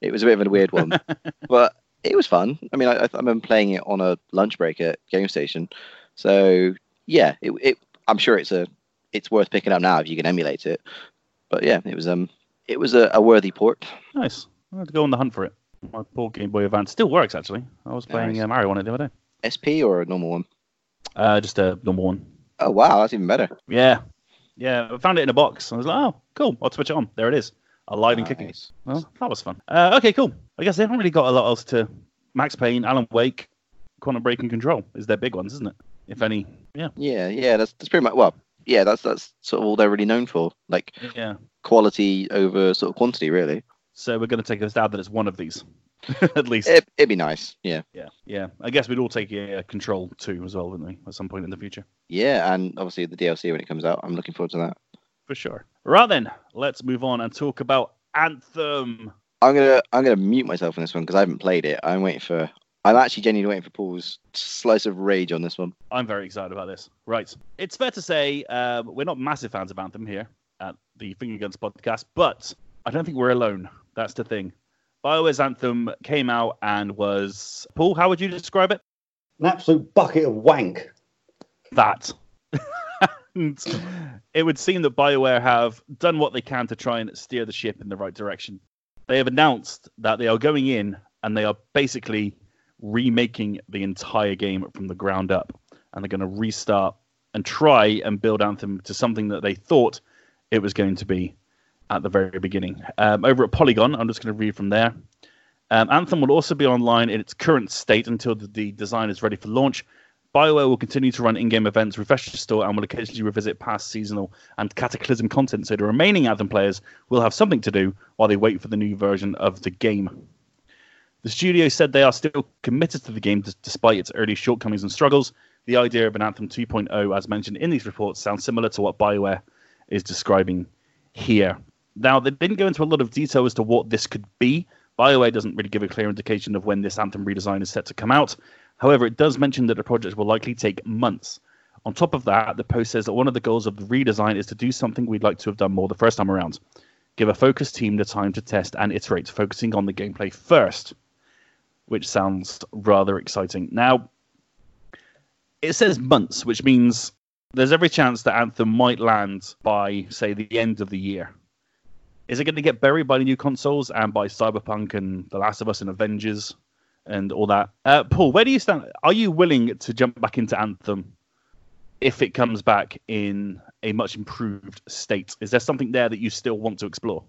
It was a bit of a weird one, but it was fun. I mean, I, I remember playing it on a lunch break at Game Station. So yeah, it, it I'm sure it's a it's worth picking up now if you can emulate it. But yeah, it was um it was a, a worthy port. Nice. I had to go on the hunt for it. My poor Game Boy Advance still works actually. I was playing Nice. uh, Mario on it the other day. SP or a normal one? Uh, just a normal one. Oh wow, that's even better. Yeah, yeah. I found it in a box. I was like, oh, cool. I'll switch it on. There it is, alive and kicking. Well, that was fun. Uh, okay, cool. I guess they haven't really got a lot else to. Max Payne, Alan Wake, Quantum Break, and Control is their big ones, isn't it? If any. Yeah. Yeah, yeah, that's that's pretty much well. Yeah, that's that's sort of all they're really known for, like Yeah. quality over sort of quantity, really. So we're going to take a stab that it's one of these, at least. It, it'd be nice, yeah, Yeah, yeah. I guess we'd all take a, Control too as well, wouldn't we, at some point in the future? yeah, and obviously the DLC when it comes out, I'm looking forward to that. For sure. Right then, let's move on and talk about Anthem. I'm gonna I'm gonna mute myself on this one because I haven't played it. I'm waiting for. I'm actually genuinely waiting for Paul's slice of rage on this one. I'm very excited about this. Right. It's fair to say uh, we're not massive fans of Anthem here at the Finger Guns podcast, but I don't think we're alone. That's the thing. BioWare's Anthem came out and was. Paul, how would you describe it? An absolute bucket of wank. that. and it would seem that BioWare have done what they can to try and steer the ship in the right direction. They have announced that they are going in and they are basically remaking the entire game from the ground up. And they're going to restart and try and build Anthem to something that they thought it was going to be at the very beginning. Um, over at Polygon, I'm just going to read from there. Um, Anthem will also be online in its current state until the, the design is ready for launch. BioWare will continue to run in-game events, refresh the store, and will occasionally revisit past seasonal and Cataclysm content, so the remaining Anthem players will have something to do while they wait for the new version of the game. The studio said they are still committed to the game despite its early shortcomings and struggles. The idea of an Anthem 2.0, as mentioned in these reports, sounds similar to what BioWare is describing here. Now, they didn't go into a lot of detail as to what this could be. BioWare doesn't really give a clear indication of when this Anthem redesign is set to come out. However, it does mention that the project will likely take months. On top of that, the post says that one of the goals of the redesign is to do something we'd like to have done more the first time around. Give a focused team the time to test and iterate, focusing on the gameplay first, which sounds rather exciting. Now, it says months, which means there's every chance that Anthem might land by, say, the end of the year. Is it going to get buried by the new consoles and by Cyberpunk and The Last of Us and Avengers and all that? Uh, Paul, where do you stand? Are you willing to jump back into Anthem if it comes back in a much improved state? Is there something there that you still want to explore?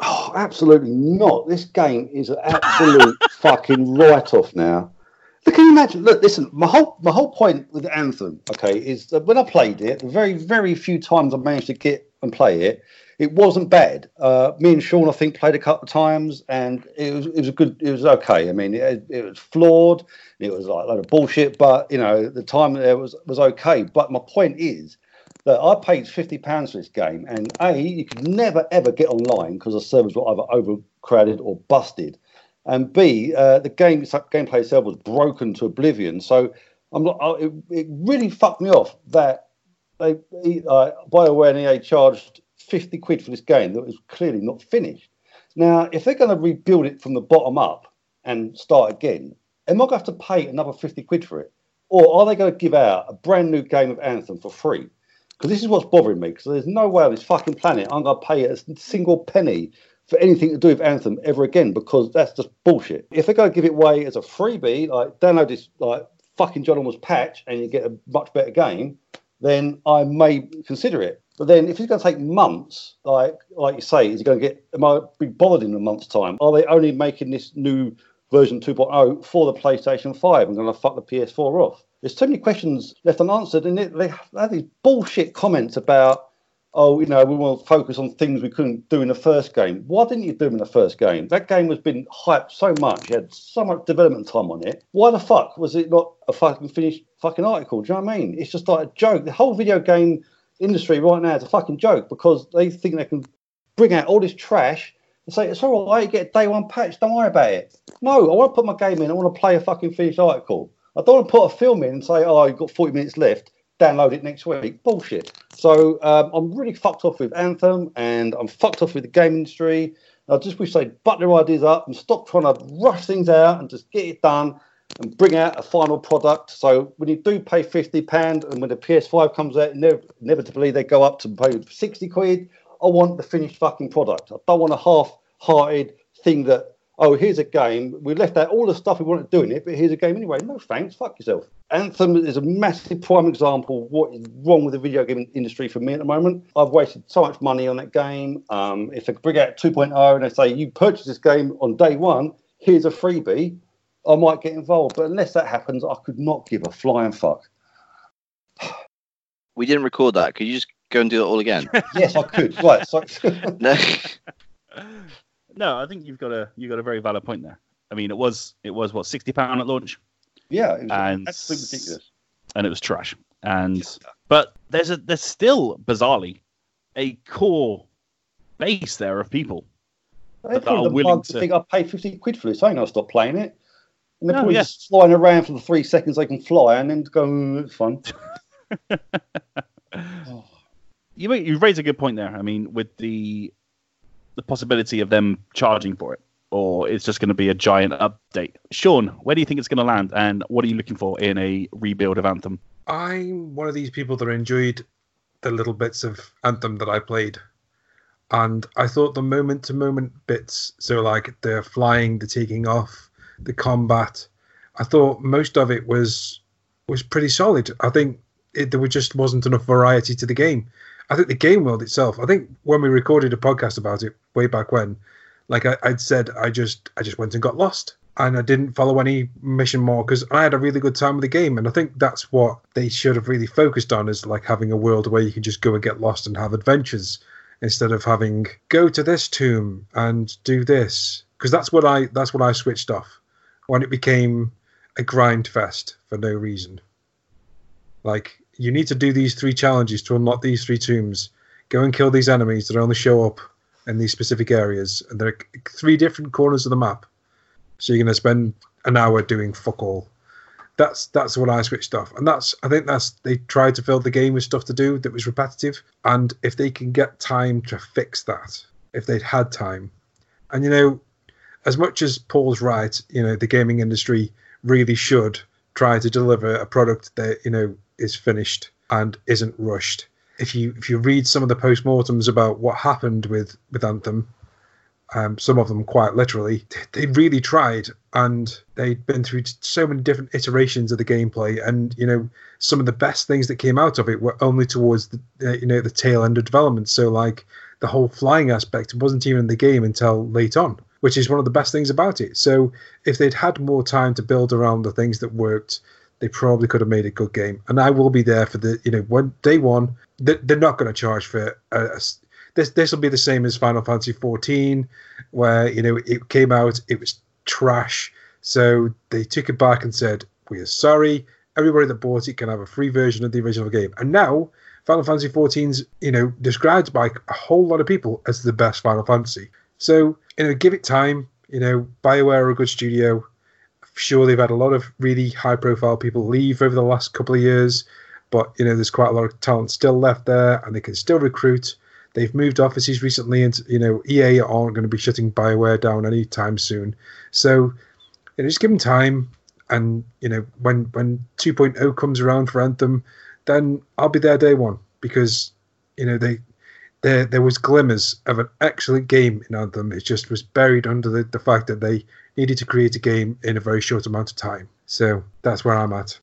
Oh, absolutely not. This game is an absolute fucking write-off now. Look, can you imagine? Look, listen. My whole my whole point with Anthem, okay, is that when I played it, the very very few times I managed to get and play it, it wasn't bad. Uh, me and Sean, I think, played a couple of times, and it was it was a good. It was okay. I mean, it, it was flawed. It was like a lot of bullshit, but you know, the time there was was okay. But my point is that I paid fifty pounds for this game, and a you could never ever get online because the servers were either overcrowded or busted, and b uh, the game gameplay itself was broken to oblivion. So I'm not. It, it really fucked me off that they uh, BioWare and EA charged fifty quid for this game that was clearly not finished. Now, if they're going to rebuild it from the bottom up and start again, am I going to have to pay another fifty quid for it, or are they going to give out a brand new game of Anthem for free? Because this is what's bothering me. Because there's no way on this fucking planet I'm going to pay a single penny for anything to do with Anthem ever again. Because that's just bullshit. If they're going to give it away as a freebie, like download this like fucking John Almost patch and you get a much better game, then I may consider it. But then if it's going to take months, like like you say, is it going to get? Am I be bothered in a month's time? Are they only making this new version 2.0 for the PlayStation 5 and going to fuck the PS4 off? There's too many questions left unanswered, and they have these bullshit comments about, oh, you know, we want to focus on things we couldn't do in the first game. Why didn't you do them in the first game? That game has been hyped so much, you had so much development time on it. Why the fuck was it not a fucking finished fucking article? Do you know what I mean? It's just like a joke. The whole video game industry right now is a fucking joke because they think they can bring out all this trash and say it's all right, you get day one patch, don't worry about it. No, I want to put my game in, I want to play a fucking finished article. I don't want to put a film in and say, oh, you've got 40 minutes left, download it next week. Bullshit. So um, I'm really fucked off with Anthem and I'm fucked off with the game industry. I just wish they'd butt their ideas up and stop trying to rush things out and just get it done and bring out a final product. So when you do pay fifty pound and when the PS5 comes out, inevitably they go up to pay sixty quid. I want the finished fucking product. I don't want a half-hearted thing that oh, here's a game. We left out all the stuff we wanted to do in it, but here's a game anyway. No thanks, fuck yourself. Anthem is a massive prime example of what is wrong with the video game industry for me at the moment. I've wasted so much money on that game. Um, if they bring out 2.0 and they say, you purchased this game on day one, here's a freebie, I might get involved. But unless that happens, I could not give a flying fuck. We didn't record that. Could you just go and do it all again? yes, I could. Right. So, no. No, I think you've got a you got a very valid point there. I mean, it was it was what sixty pound at launch, yeah, it was And- absolutely ridiculous. and it was trash. And but there's a there's still bizarrely a core base there of people. They're But are willing to- to think I paid 50 quid for this. I ain't gonna stop playing it. And they're No, probably yeah. just flying around for the three seconds they can fly and then go, "Mm, it's fun. Oh. You you raise a good point there. I mean, with the the possibility of them charging for it, or it's just going to be a giant update. Sean, where do you think it's going to land, and what are you looking for in a rebuild of Anthem? I'm one of these people that enjoyed the little bits of Anthem that I played. And I thought the moment to moment bits, so like the flying, the taking off, the combat, I thought most of it was was pretty solid. I think it, there just wasn't enough variety to the game. I think the game world itself. I think when we recorded a podcast about it way back when, like I, I'd said, I just I just went and got lost, and I didn't follow any mission markers. I had a really good time with the game, and I think that's what they should have really focused on is like having a world where you can just go and get lost and have adventures instead of having go to this tomb and do this because that's what I that's what I switched off when it became a grind fest for no reason. Like you need to do these three challenges to unlock these three tombs. Go and kill these enemies that only show up in these specific areas, and there are three different corners of the map. So you're going to spend an hour doing fuck all. That's that's what I switched off, and that's I think that's they tried to fill the game with stuff to do that was repetitive, and if they can get time to fix that, if they'd had time, and you know, as much as Paul's right, you know, the gaming industry really should try to deliver a product that you know is finished and isn't rushed. If you if you read some of the postmortems about what happened with with Anthem, um, some of them quite literally, they really tried, and they'd been through so many different iterations of the gameplay, and you know some of the best things that came out of it were only towards the uh, you know the tail end of development. So like the whole flying aspect wasn't even in the game until late on, which is one of the best things about it. So if they'd had more time to build around the things that worked, they probably could have made a good game. And I will be there for the you know when day one. They- They're not going to charge for a, a this. This will be the same as Final Fantasy 14, where you know it came out, it was trash. So they took it back and said, "We are sorry. Everybody that bought it can have a free version of the original game." And now Final Fantasy 14's you know described by a whole lot of people as the best Final Fantasy. So you know, give it time. You know, Bioware are a good studio. Sure, they've had a lot of really high-profile people leave over the last couple of years, but you know, there's quite a lot of talent still left there, and they can still recruit. They've moved offices recently, and you know, EA aren't going to be shutting Bioware down anytime soon. So, you know, just give them time, and you know, when when 2.0 comes around for Anthem, then I'll be there day one because you know they there there was glimmers of an excellent game in Anthem. It just was buried under the, the fact that they needed to create a game in a very short amount of time. So that's where I'm at.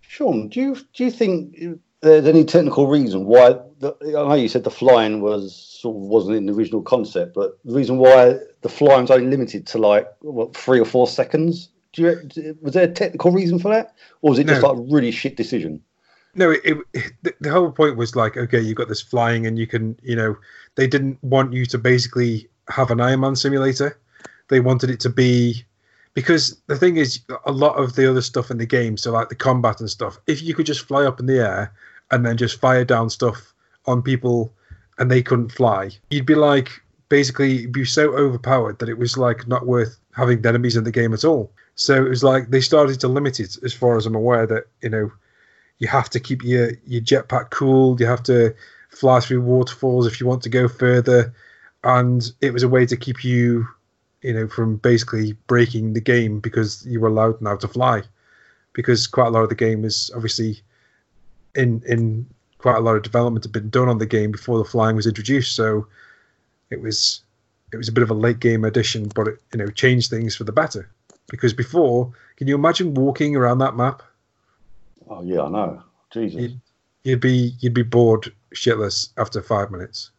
Sean, do you do you think there's any technical reason why? The, I know you said the flying was sort of wasn't in the original concept, but the reason why the flying's only limited to like what three or four seconds. Do you was there a technical reason for that, or was it just No. like a really shit decision? No, it, it the, the whole point was like, okay, you've got this flying, and you can, you know, they didn't want you to basically have an Iron Man simulator. They wanted it to be because the thing is, a lot of the other stuff in the game, so like the combat and stuff, if you could just fly up in the air and then just fire down stuff on people and they couldn't fly, you'd be like basically be so overpowered that it was like not worth having enemies in the game at all. So it was like they started to limit it, as far as I'm aware, that you know you have to keep your your jetpack cool. You have to fly through waterfalls if you want to go further, and it was a way to keep you, you know, from basically breaking the game because you were allowed now to fly, because quite a lot of the game is obviously in in quite a lot of development had been done on the game before the flying was introduced. So it was it was a bit of a late game addition, but it you know changed things for the better. Because before, can you imagine walking around that map? Oh yeah, I know. Jesus. You'd, you'd be you'd be bored shitless after five minutes.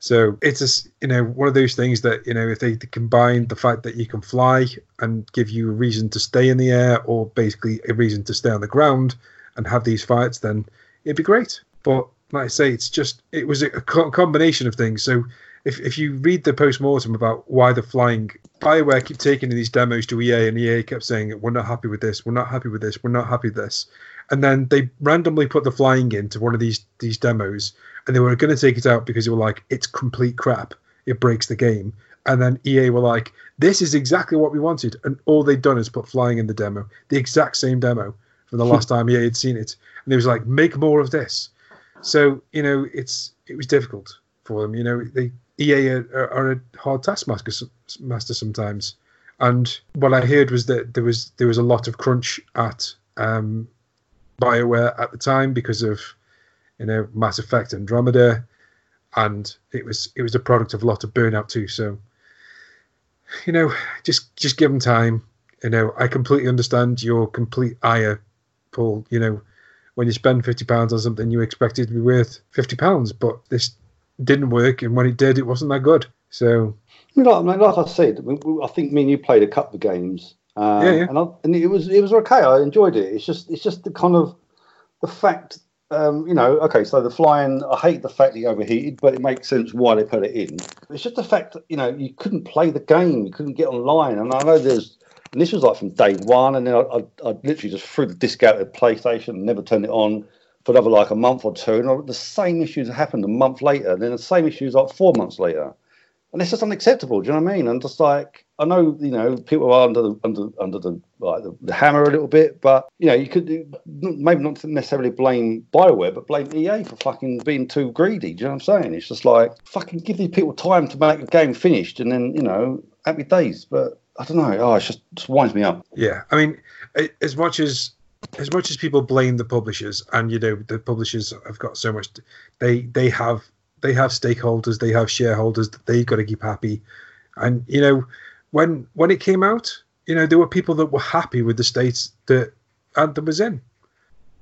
So it's a you know one of those things that you know if they combine the fact that you can fly and give you a reason to stay in the air or basically a reason to stay on the ground and have these fights, then it'd be great. But like I say, it's just it was a combination of things. So if if you read the post mortem about why the flying, Bioware keep taking these demos to EA, and EA kept saying we're not happy with this, we're not happy with this, we're not happy with this, and then they randomly put the flying into one of these these demos, and they were going to take it out because they were like it's complete crap, it breaks the game, and then EA were like this is exactly what we wanted, and all they'd done is put flying in the demo, the exact same demo from the last time EA had seen it, and they was like make more of this. So you know, it's it was difficult for them. You know, they EA are, are, are a hard taskmaster master sometimes. And what I heard was that there was there was a lot of crunch at um, Bioware at the time because of you know Mass Effect Andromeda, and it was it was a product of a lot of burnout too. So you know, just just give them time. You know, I completely understand your complete ire, Paul. You know, when you spend fifty pounds on something, you expect it to be worth fifty pounds, but this didn't work, and when it did, it wasn't that good. So I mean, like, I like I said, I think me and you played a couple of games, um, Yeah, yeah. and I, and it was it was okay. I enjoyed it. It's just it's just the kind of the fact, um, you know. Okay, so the flying, I hate the fact that he overheated, but it makes sense why they put it in. It's just the fact that you know you couldn't play the game, you couldn't get online, and I know there's. And this was like from day one, and then I, I, I literally just threw the disc out of PlayStation and never turned it on for another like a month or two. And the same issues happened a month later, and then the same issues like four months later and it's just unacceptable. Do you know what I mean? And just like I know, you know, people are under the under under the like the, the hammer a little bit, but you know, you could maybe not necessarily blame Bioware, but blame EA for fucking being too greedy. Do you know what I'm saying? It's just like fucking give these people time to make a game finished, and then you know, happy days. But I don't know. Oh, it just, just winds me up. Yeah, I mean, as much as as much as people blame the publishers, and you know the publishers have got so much, they they have they have stakeholders, they have shareholders that they've got to keep happy, and you know when when it came out, you know there were people that were happy with the states that Anthem was in,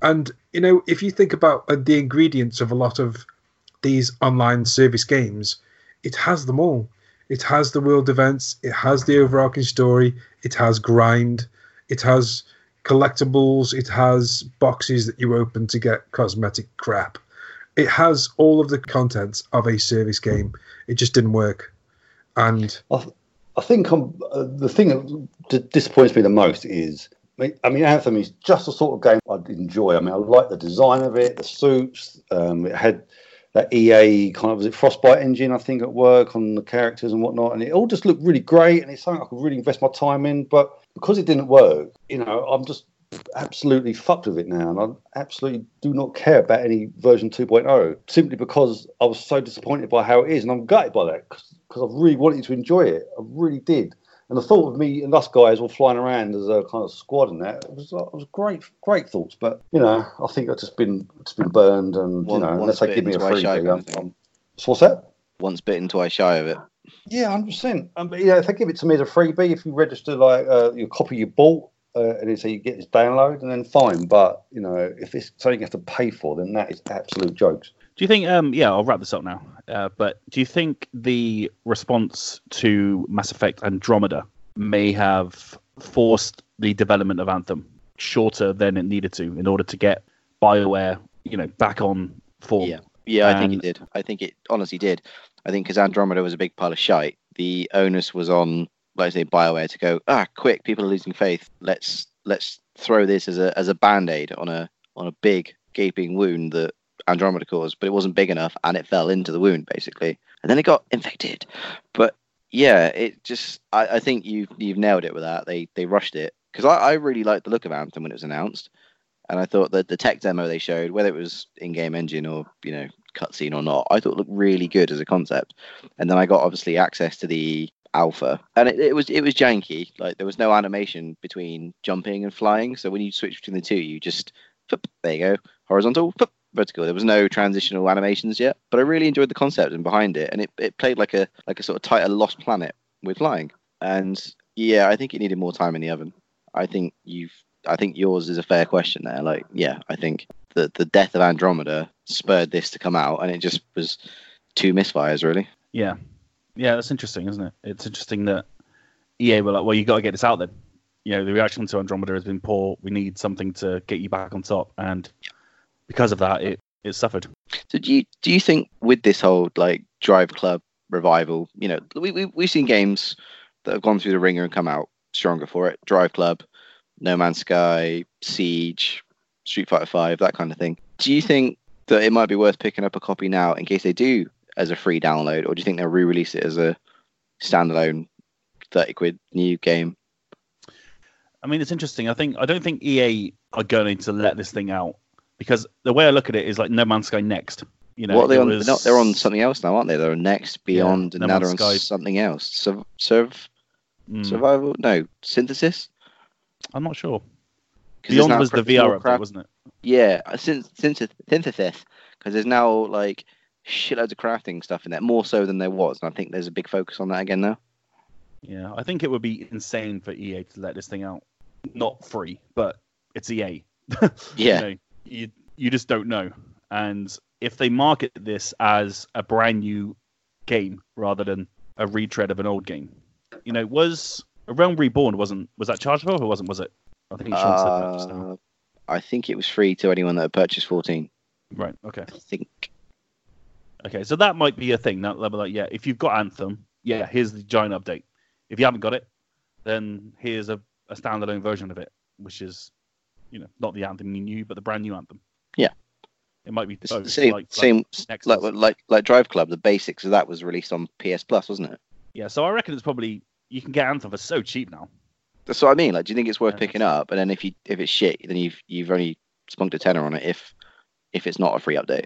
and you know if you think about uh, the ingredients of a lot of these online service games, it has them all. It has the world events. It has the overarching story. It has grind. It has collectibles. It has boxes that you open to get cosmetic crap. It has all of the contents of a service game. It just didn't work. And I, th- I think uh, the thing that d- disappoints me the most is, I mean, I mean, Anthem is just the sort of game I'd enjoy. I mean, I like the design of it, the suits. Um, it had that EA kind of was it Frostbite engine, I think, at work on the characters and whatnot, and it all just looked really great, and it's something I could really invest my time in. But because it didn't work, you know, I'm just absolutely fucked with it now, and I absolutely do not care about any version 2.0 simply because I was so disappointed by how it is, and I'm gutted by that because I really wanted to enjoy it. I really did. And the thought of me and us guys all flying around as a kind of squad and that it was it was great, great thoughts. But you know, I think I've just been it's been burned, and One- you know, once unless they give me a bitten, twice shy freebie, kind I'm, of thing. So what's that? Once bitten, twice shy of it. Yeah, hundred percent. Um, but yeah, if they give it to me as a freebie, if you register like uh, your copy you bought, uh, and then say you get this download, and then fine. But you know, if it's something you have to pay for, then that is absolute jokes. Do you think? Um, yeah, I'll wrap this up now. Uh, but do you think the response to Mass Effect Andromeda may have forced the development of Anthem shorter than it needed to in order to get Bioware, you know, back on form? Yeah. Yeah, I think it did. I think it honestly did. I think because Andromeda was a big pile of shite, the onus was on, I say, Bioware to go. Ah, quick! People are losing faith. Let's let's throw this as a as a band aid on a on a big gaping wound that Andromeda caused, but it wasn't big enough, and it fell into the wound basically, and then it got infected. But yeah, it just I, I think you you've nailed it with that. They they rushed it because I, I really liked the look of Anthem when it was announced, and I thought that the tech demo they showed, whether it was in-game engine or you know cutscene or not, I thought looked really good as a concept. And then I got obviously access to the alpha, and it, it was it was janky. Like there was no animation between jumping and flying, so when you switch between the two, you just there you go, horizontal, Vertigo. There was no transitional animations yet, but I really enjoyed the concept and behind it, and it, it played like a like a sort of tighter Lost Planet with flying. And yeah, I think it needed more time in the oven. I think you've I think yours is a fair question there. Like, yeah, I think the the death of Andromeda spurred this to come out, and it just was two misfires really. Yeah, yeah, that's interesting, isn't it? It's interesting that EA were like, "Well, you got to get this out then." You know, the reaction to Andromeda has been poor. We need something to get you back on top, and because of that, it it suffered. So do you do you think with this whole like Drive Club revival, you know, we, we we've seen games that have gone through the ringer and come out stronger for it. Drive Club, No Man's Sky, Siege, Street Fighter Five, that kind of thing. Do you think that it might be worth picking up a copy now in case they do as a free download, or do you think they'll re-release it as a standalone thirty quid new game? I mean, it's interesting. I think I don't think EA are going to let this thing out because the way I look at it is like No Man's Sky next. You know, what are they on? Was... They're, not, they're on something else now, aren't they? They're on Next, Beyond, No and now they're on Sky. something else. Serv, serv Mm, survival? No, synthesis. I'm not sure. Beyond was the VR update, wasn't it? Yeah, since synth- synth- synthesis. Because there's now like shitloads of crafting stuff in there, more so than there was. And I think there's a big focus on that again now. Yeah, I think it would be insane for EA to let this thing out, not free, but it's EA. Yeah. you, know, you you just don't know. And if they market this as a brand new game rather than a retread of an old game, you know, was Realm Reborn wasn't was that chargeable or wasn't? Was it? I think Sean said that just now. Uh, I think it was free to anyone that had purchased 14. Right. Okay. I think. Okay. So that might be a thing. That level, like, yeah, if you've got Anthem, yeah, here's the giant update. If you haven't got it, then here's a, a standalone version of it, which is, you know, not the Anthem you knew, but the brand new Anthem. Yeah. It might be both, the same, like- like same, Nexus. like, like like Drive Club. The basics of that was released on PS Plus, wasn't it? Yeah. So I reckon it's probably you can get Anthem for so cheap now. That's what I mean. Like, do you think it's worth Yeah. picking up? And then if you if it's shit, then you've you've only spunked a tenner on it. If if it's not a free update.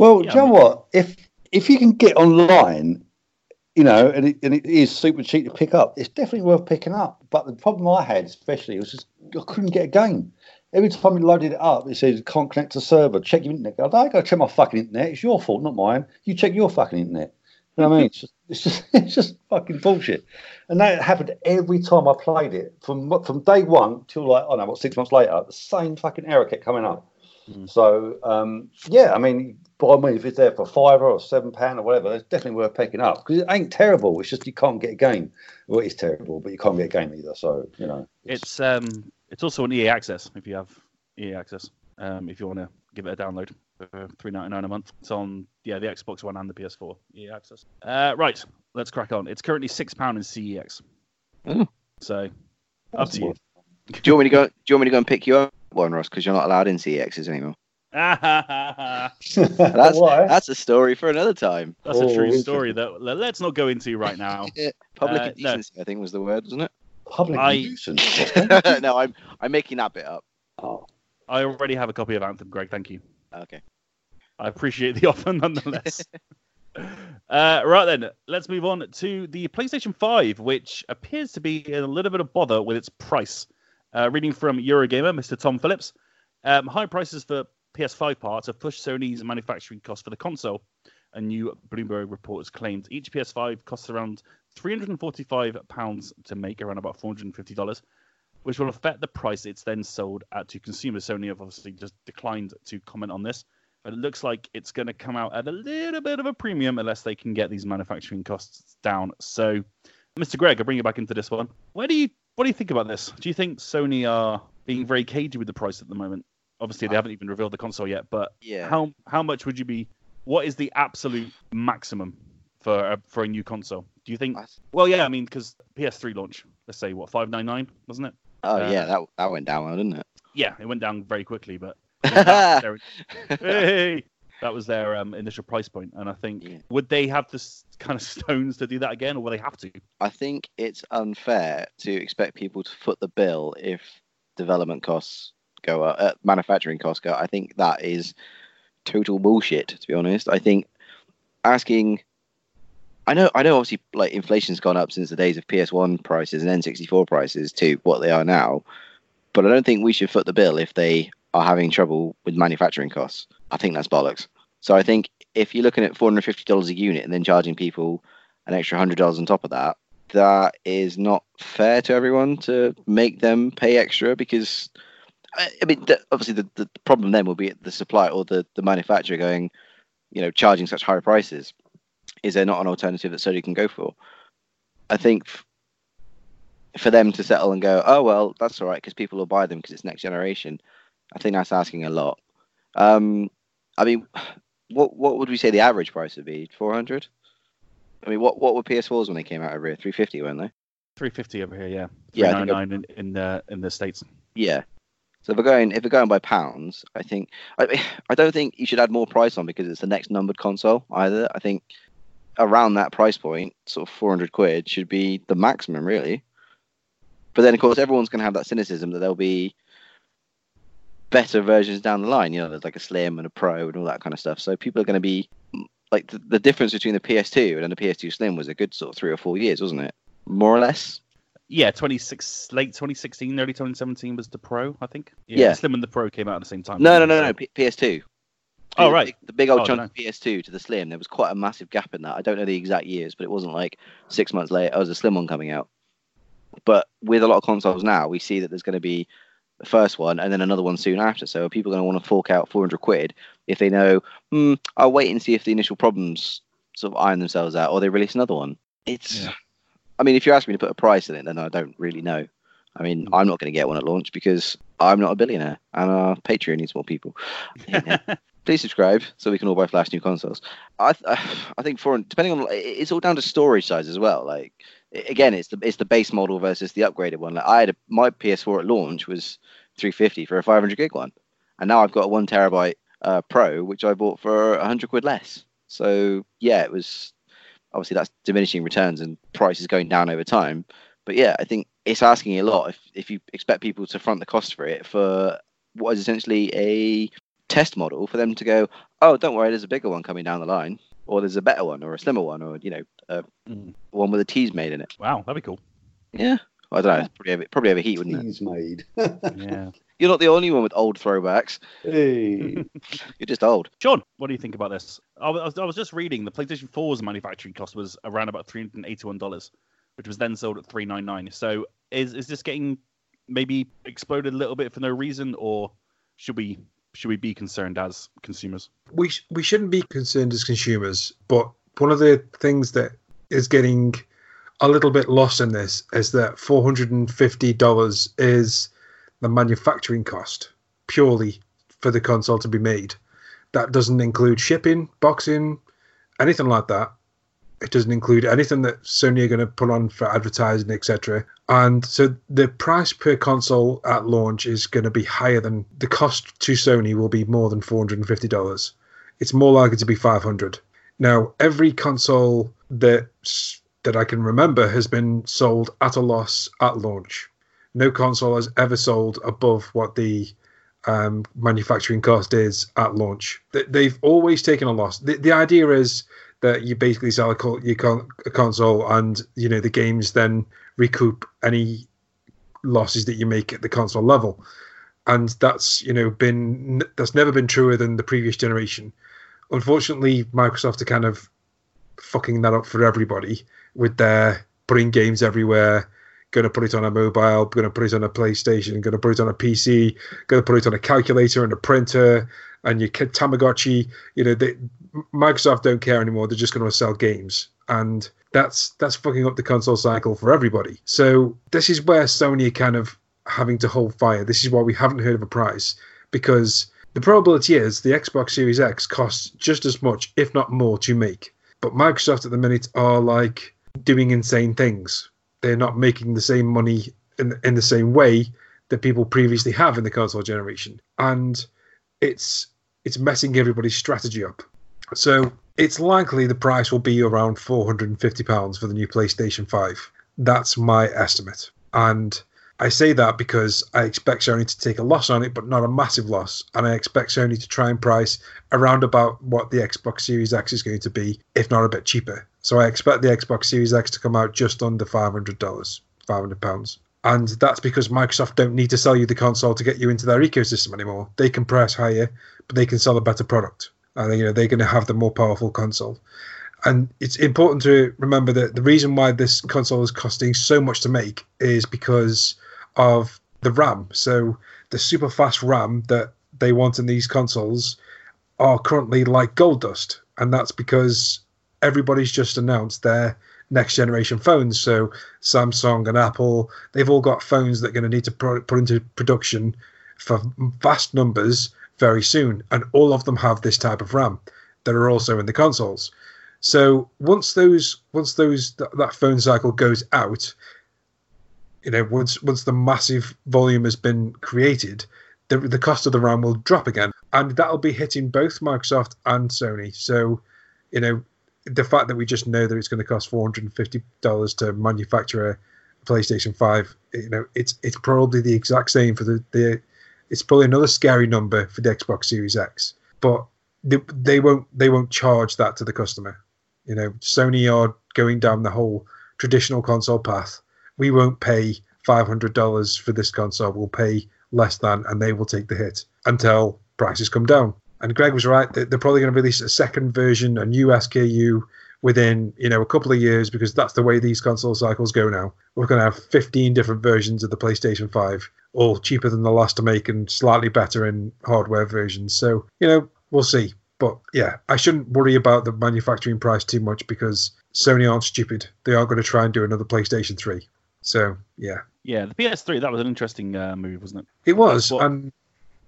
Well, Yeah, do you I know mean- what? If if you can get online, you know, and it, and it is super cheap to pick up, it's definitely worth picking up. But the problem I had, especially, was just I couldn't get a game. Every time we loaded it up, it says can't connect to server. Check your internet. I don't go check my fucking internet. It's your fault, not mine. You check your fucking internet. You know what I mean? It's just, it's just, it's just fucking bullshit. And that happened every time I played it, from from day one till like I don't know, what six months later. The same fucking error kept coming up. Mhm. So um, yeah, I mean, by me, if it's there for five or seven pound or whatever, it's definitely worth picking up because it ain't terrible. It's just you can't get a game. Well, it's terrible, but you can't get a game either. So you know, It's um it's also an EA access if you have EA access. Um, if you want to give it a download for three ninety nine a month, it's on yeah the Xbox One and the PS4 EA access. Uh, right, let's crack on. It's currently six pound in CEX. Oh. So up to you. Do you want me to go? Do you want me to go and pick you up one, Ross? Because you're not allowed in CEXs anymore. That's That's a story for another time. That's a Oh, true story that let's not go into right now. Public Uh, no. I think was the word, wasn't it? Public I- nuisance. no, I'm I'm making that bit up. oh, I already have a copy of Anthem, Greg. Thank you. Okay. I appreciate the offer nonetheless. uh, right then, let's move on to the PlayStation 5, which appears to be in a little bit of bother with its price. Uh, reading from Eurogamer, Mr. Tom Phillips, um, high prices for PS5 parts have pushed Sony's manufacturing costs for the console. A new Bloomberg report has claimed each PS5 costs around £345 to make, around about $450 which will affect the price it's then sold at to consumers. Sony have obviously just declined to comment on this, but it looks like it's going to come out at a little bit of a premium unless they can get these manufacturing costs down. So, Mr. Greg, I'll bring you back into this one. Where do you what do you think about this? Do you think Sony are being very cagey with the price at the moment? Obviously, they haven't even revealed the console yet, but Yeah. how how much would you be? What is the absolute maximum for a, for a new console? Do you think? Well, yeah, I mean, because PS3 launch, let's say what five nine nine, wasn't it? Oh Uh, yeah, that that went down well, didn't it? Yeah, it went down very quickly, but that was their, hey, that was their um, initial price point, and I think Yeah. would they have this kind of stones to do that again, or will they have to? I think it's unfair to expect people to foot the bill if development costs go up, uh, manufacturing costs go. up. I think that is total bullshit. To be honest, I think asking. I know, I know. Obviously, like inflation's gone up since the days of PS1 prices and N64 prices to what they are now, but I don't think we should foot the bill if they are having trouble with manufacturing costs. I think that's bollocks. So I think if you're looking at four hundred fifty dollars a unit and then charging people an extra hundred dollars on top of that, that is not fair to everyone to make them pay extra because I mean, the, obviously the, the problem then will be the supply or the, the manufacturer going, you know, charging such high prices. Is there not an alternative that Sony can go for? I think f- for them to settle and go, oh well, that's all right because people will buy them because it's next generation. I think that's asking a lot. Um, I mean, what what would we say the average price would be? Four hundred. I mean, what what were PS4s when they came out over here? Three fifty, weren't they? Three fifty over here, yeah. Yeah, in, in the in the states. Yeah. So if we're going if we're going by pounds, I think I I don't think you should add more price on because it's the next numbered console either. I think around that price point, sort of four hundred quid should be the maximum really. But then of course everyone's gonna have that cynicism that there'll be better versions down the line. You know, there's like a slim and a pro and all that kind of stuff. So people are gonna be like the, the difference between the PS2 and the PS2 Slim was a good sort of three or four years, wasn't it? More or less. Yeah, twenty six late twenty sixteen, early twenty seventeen was the Pro, I think. Yeah. the Slim and the Pro came out at the same time. No, no, no, no. P- PS2. Oh, The right. The big old Oh, chunk of PS2 to the Slim. There was quite a massive gap in that. I don't know the exact years, but it wasn't like six months later. Oh, was a Slim one coming out. But with a lot of consoles now, we see that there's going to be the first one and then another one soon after. So are people going to want to fork out 400 quid if they know, hmm, I'll wait and see if the initial problems sort of iron themselves out or they release another one? It's, Yeah. I mean, if you ask me to put a price in it, then I don't really know. I mean, I'm not going to get one at launch because I'm not a billionaire and our Patreon needs more people. Please subscribe so we can all buy Flash new consoles. I th- I think for depending on it's all down to storage size as well. Like again, it's the it's the base model versus the upgraded one. Like I had a, my PS4 at launch was 350 for a 500 gig one, and now I've got a one terabyte uh, Pro which I bought for 100 quid less. So yeah, it was obviously that's diminishing returns and prices going down over time. But yeah, I think it's asking a lot if if you expect people to front the cost for it for what is essentially a test model for them to go, oh, don't worry, there's a bigger one coming down the line, or there's a better one, or a slimmer one, or you know, uh, Mm. one with a tease made in it. Wow, that'd be cool. Yeah, I don't know. It's probably over, probably overheat, wouldn't it? He's made. Yeah. You're not the only one with old throwbacks. hey. You're just old. John, what do you think about this? I was, I was just reading the PlayStation 4's manufacturing cost was around about $381, which was then sold at 399 So is is this getting maybe exploded a little bit for no reason, or should we should we be concerned as consumers? we sh- we shouldn't be concerned as consumers, but one of the things that is getting a little bit lost in this is that four hundred and fifty dollars is the manufacturing cost purely for the console to be made. That doesn't include shipping, boxing, anything like that. It doesn't include anything that Sony are going to put on for advertising, etc. And so the price per console at launch is going to be higher than the cost to Sony will be more than four hundred and fifty dollars. It's more likely to be five hundred. Now, every console that that I can remember has been sold at a loss at launch. No console has ever sold above what the um, manufacturing cost is at launch. They- They've always taken a loss. The, the idea is that you basically sell a, co- con- a console and you know the games then recoup any losses that you make at the console level and that's you know been that's never been truer than the previous generation unfortunately microsoft are kind of fucking that up for everybody with their putting games everywhere going to put it on a mobile going to put it on a playstation going to put it on a pc going to put it on a calculator and a printer and your tamagotchi you know they, microsoft don't care anymore they're just going to sell games. And that's that's fucking up the console cycle for everybody. So this is where sony kind of having to hold fire. This is why we haven't heard of a price. Because the probability is the xbox series x costs just as much if not more to make. But microsoft at the minute are like doing insane things they're not making the same money in, in the same way that people previously have in the console generation and it's it's messing everybody's strategy up so it's likely the price will be around £450 for the new PlayStation 5. That's my estimate. And I say that because I expect Sony to take a loss on it, but not a massive loss. And I expect Sony to try and price around about what the Xbox Series X is going to be, if not a bit cheaper. So I expect the Xbox Series X to come out just under $500, £500. And that's because Microsoft don't need to sell you the console to get you into their ecosystem anymore. They can price higher, but they can sell a better product. And you know they're going to have the more powerful console. And it's important to remember that the reason why this console is costing so much to make is because of the RAM. So the super fast RAM that they want in these consoles are currently like gold dust, and that's because everybody's just announced their next generation phones. So Samsung and Apple, they've all got phones that are going to need to put into production for vast numbers very soon, and all of them have this type of RAM that are also in the consoles. So once those once those th- that phone cycle goes out, you know, once once the massive volume has been created, the the cost of the RAM will drop again, and that'll be hitting both Microsoft and Sony. So, you know, the fact that we just know that it's going to cost four hundred and fifty dollars to manufacture a PlayStation Five, you know, it's it's probably the exact same for the the. It's probably another scary number for the Xbox Series X, but they, they won't they won't charge that to the customer. You know, Sony are going down the whole traditional console path. We won't pay five hundred dollars for this console. We'll pay less than, and they will take the hit until prices come down. And Greg was right; they're probably going to release a second version, a new SKU within you know a couple of years because that's the way these console cycles go now. We're going to have 15 different versions of the PlayStation 5, all cheaper than the last to make and slightly better in hardware versions. So you know we'll see. But yeah, I shouldn't worry about the manufacturing price too much because Sony aren't stupid. They aren't going to try and do another PlayStation 3. So yeah, Yeah, the PS3 that was an interesting uh, move, wasn't it? it was, What- and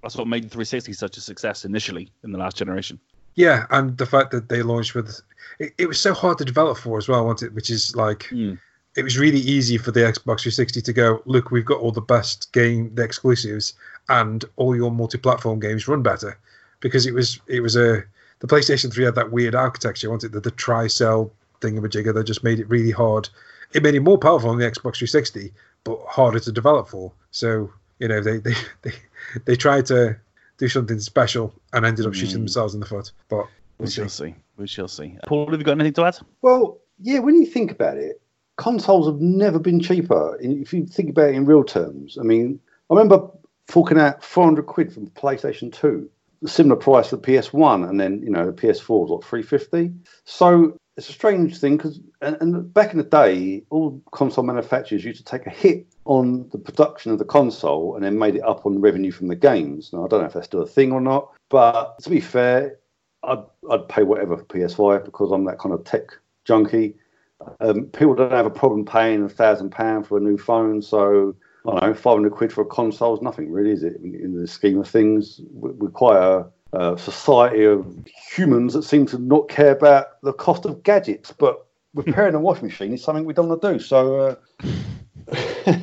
That's what made the 360 such a success initially in the last generation. yeah, and the fact that they launched with it, it was so hard to develop for as well, wasn't it? Which is like Mm. it was really easy for the Xbox 360 to go, look, we've got all the best game, the exclusives, and all your multi-platform games run better, because it was it was a the PlayStation 3 had that weird architecture, wasn't it? That the tri-cell thingamajigger that just made it really hard. It made it more powerful on the Xbox 360, but harder to develop for. So you know they they they, they tried to do something special and ended up shooting Mm. themselves in the foot. But We we'll shall see. see. We shall see. Paul, have you got anything to add? Well, yeah, when you think about it, consoles have never been cheaper. If you think about it in real terms, I mean, I remember forking out 400 quid from PlayStation 2, a similar price for PS1, and then, you know, the PS4 was like 350. So it's a strange thing because, and, and back in the day, all console manufacturers used to take a hit on the production of the console and then made it up on revenue from the games. Now, I don't know if that's still a thing or not, but to be fair, I'd, I'd pay whatever for PS5 because I'm that kind of tech junkie. Um, people don't have a problem paying a thousand pound for a new phone, so I don't know, five hundred quid for a console is nothing, really, is it? In, in the scheme of things, We- we're quite a society of humans that seem to not care about the cost of gadgets, but repairing a washing machine is something we don't want to do. So. Uh,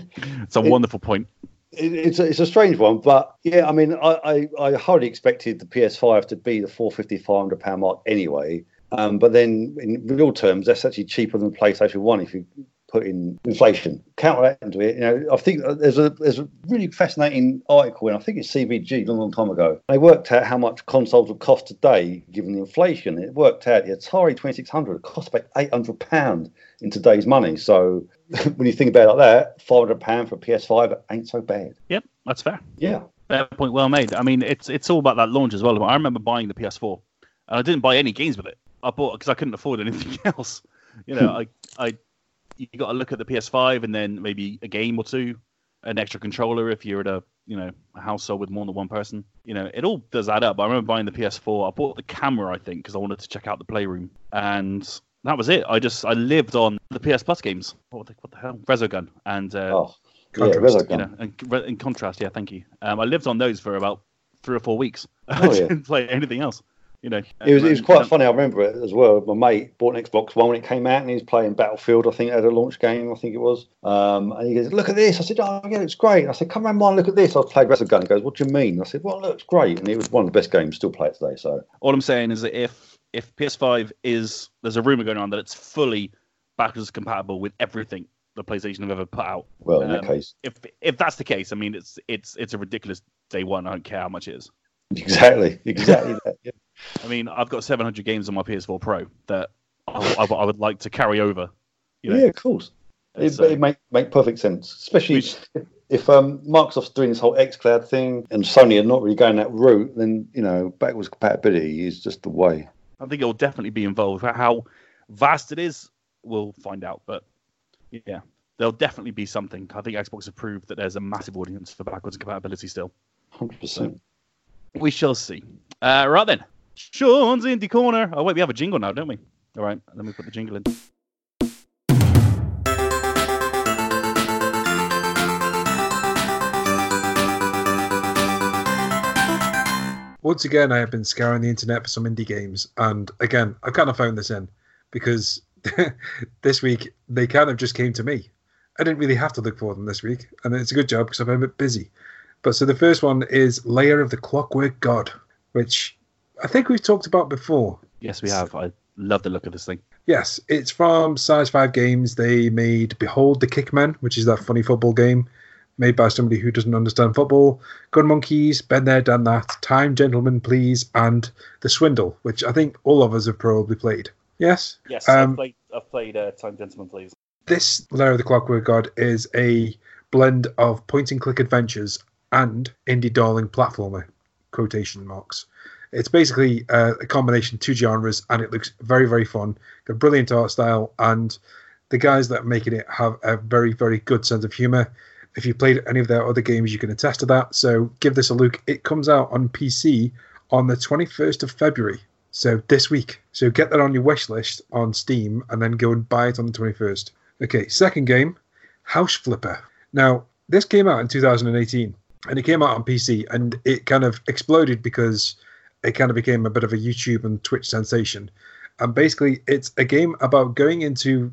It's a It- wonderful point. it, it's a, it's a strange one, but yeah, I mean, I, I, I hardly expected the PS5 to be the 450, 500 pound mark anyway. Um, but then in real terms, that's actually cheaper than the PlayStation One if you put in inflation. Counter that into it, you know, I think there's a there's a really fascinating article, and I think it's CVG a long, long time ago. They worked out how much consoles would cost today given the inflation. It worked out the Atari 2600 cost about 800 pound in today's money. So when you think about it like that, 500 pound for a PS5 ain't so bad. Yep, that's fair. Yeah. Fair point, well made. I mean, it's it's all about that launch as well. I remember buying the PS4, and I didn't buy any games with it. I bought because I couldn't afford anything else. You know, I I you got to look at the PS5 and then maybe a game or two, an extra controller if you're at a you know a household with more than one person. You know, it all does add up. I remember buying the PS4. I bought the camera, I think, because I wanted to check out the playroom, and that was it. I just I lived on the PS Plus games. What the, what the hell? Resogun and uh, Oh, yeah, Contrast, Resogun. you know, and in contrast, yeah, thank you. Um, I lived on those for about three or four weeks. I Oh, yeah. didn't play anything else. You know, It was, it was quite funny. I remember it as well. My mate bought an Xbox One when it came out, and he was playing Battlefield. I think at a launch game. I think it was. Um, and he goes, "Look at this." I said, "Oh yeah, it's great." I said, "Come around, mine. Look at this." I played Resogun. He goes, "What do you mean?" I said, "Well, it looks great," and it was one of the best games. Still play it today. So All I'm saying is that if if PS5 is there's a rumor going on that it's fully backwards compatible with everything the PlayStation have ever put out. well, in that Um, case, If if that's the case, I mean it's it's it's a ridiculous day one. I don't care how much it is. Exactly, exactly that. Yeah. I mean, I've got 700 games on my PS4 Pro that I, I, I would like to carry over. You know, yeah, of course. It, So- it make make perfect sense, especially Which- if um, Microsoft's doing this whole xCloud thing and Sony are not really going that route. Then you know, backwards compatibility is just the way. I think it'll definitely be involved. How vast it is, we'll find out. But yeah, there'll definitely be something. I think Xbox have proved that there's a massive audience for backwards compatibility still. Hundred percent. We shall see. Uh, right then, Sean's in the Corner. Oh wait, we have a jingle now, don't we? All right, let me put the jingle in. Once again, I have been scouring the internet for some indie games, and again, I kind of found this in because this week they kind of just came to me. I didn't really have to look for them this week, and it's a good job because I've been a bit busy. But so the first one is Lair of the Clockwork God, which I think we've talked about before. Yes, we have. I love the look of this thing. Yes, it's from Size 5 Games. They made Behold the Kickman, which is that funny football game made by somebody who doesn't understand football. Gun Monkeys, Been There, Done That, Time Gentlemen Please, and The Swindle, which I think all of us have probably played. Yes? Yes, Um, I've played. I've played uh, Time Gentlemen please. This Lair of the Clockwork God is a blend of point and click adventures and indie darling platformer, quotation marks. It's basically uh, a combination two genres, and it looks very, very fun. Got a brilliant art style, and the guys that are making it have a very, very good sense of humor. If you played any of their other games, you can attest to that. So give this a look. It comes out on PC on the 21st of February. So this week. So get that on your wish list on Steam and then go and buy it on the 21st. Okay, second game, House Flipper. Now, this came out in 2018 and it came out on PC and it kind of exploded because it kind of became a bit of a YouTube and Twitch sensation. And basically, it's a game about going into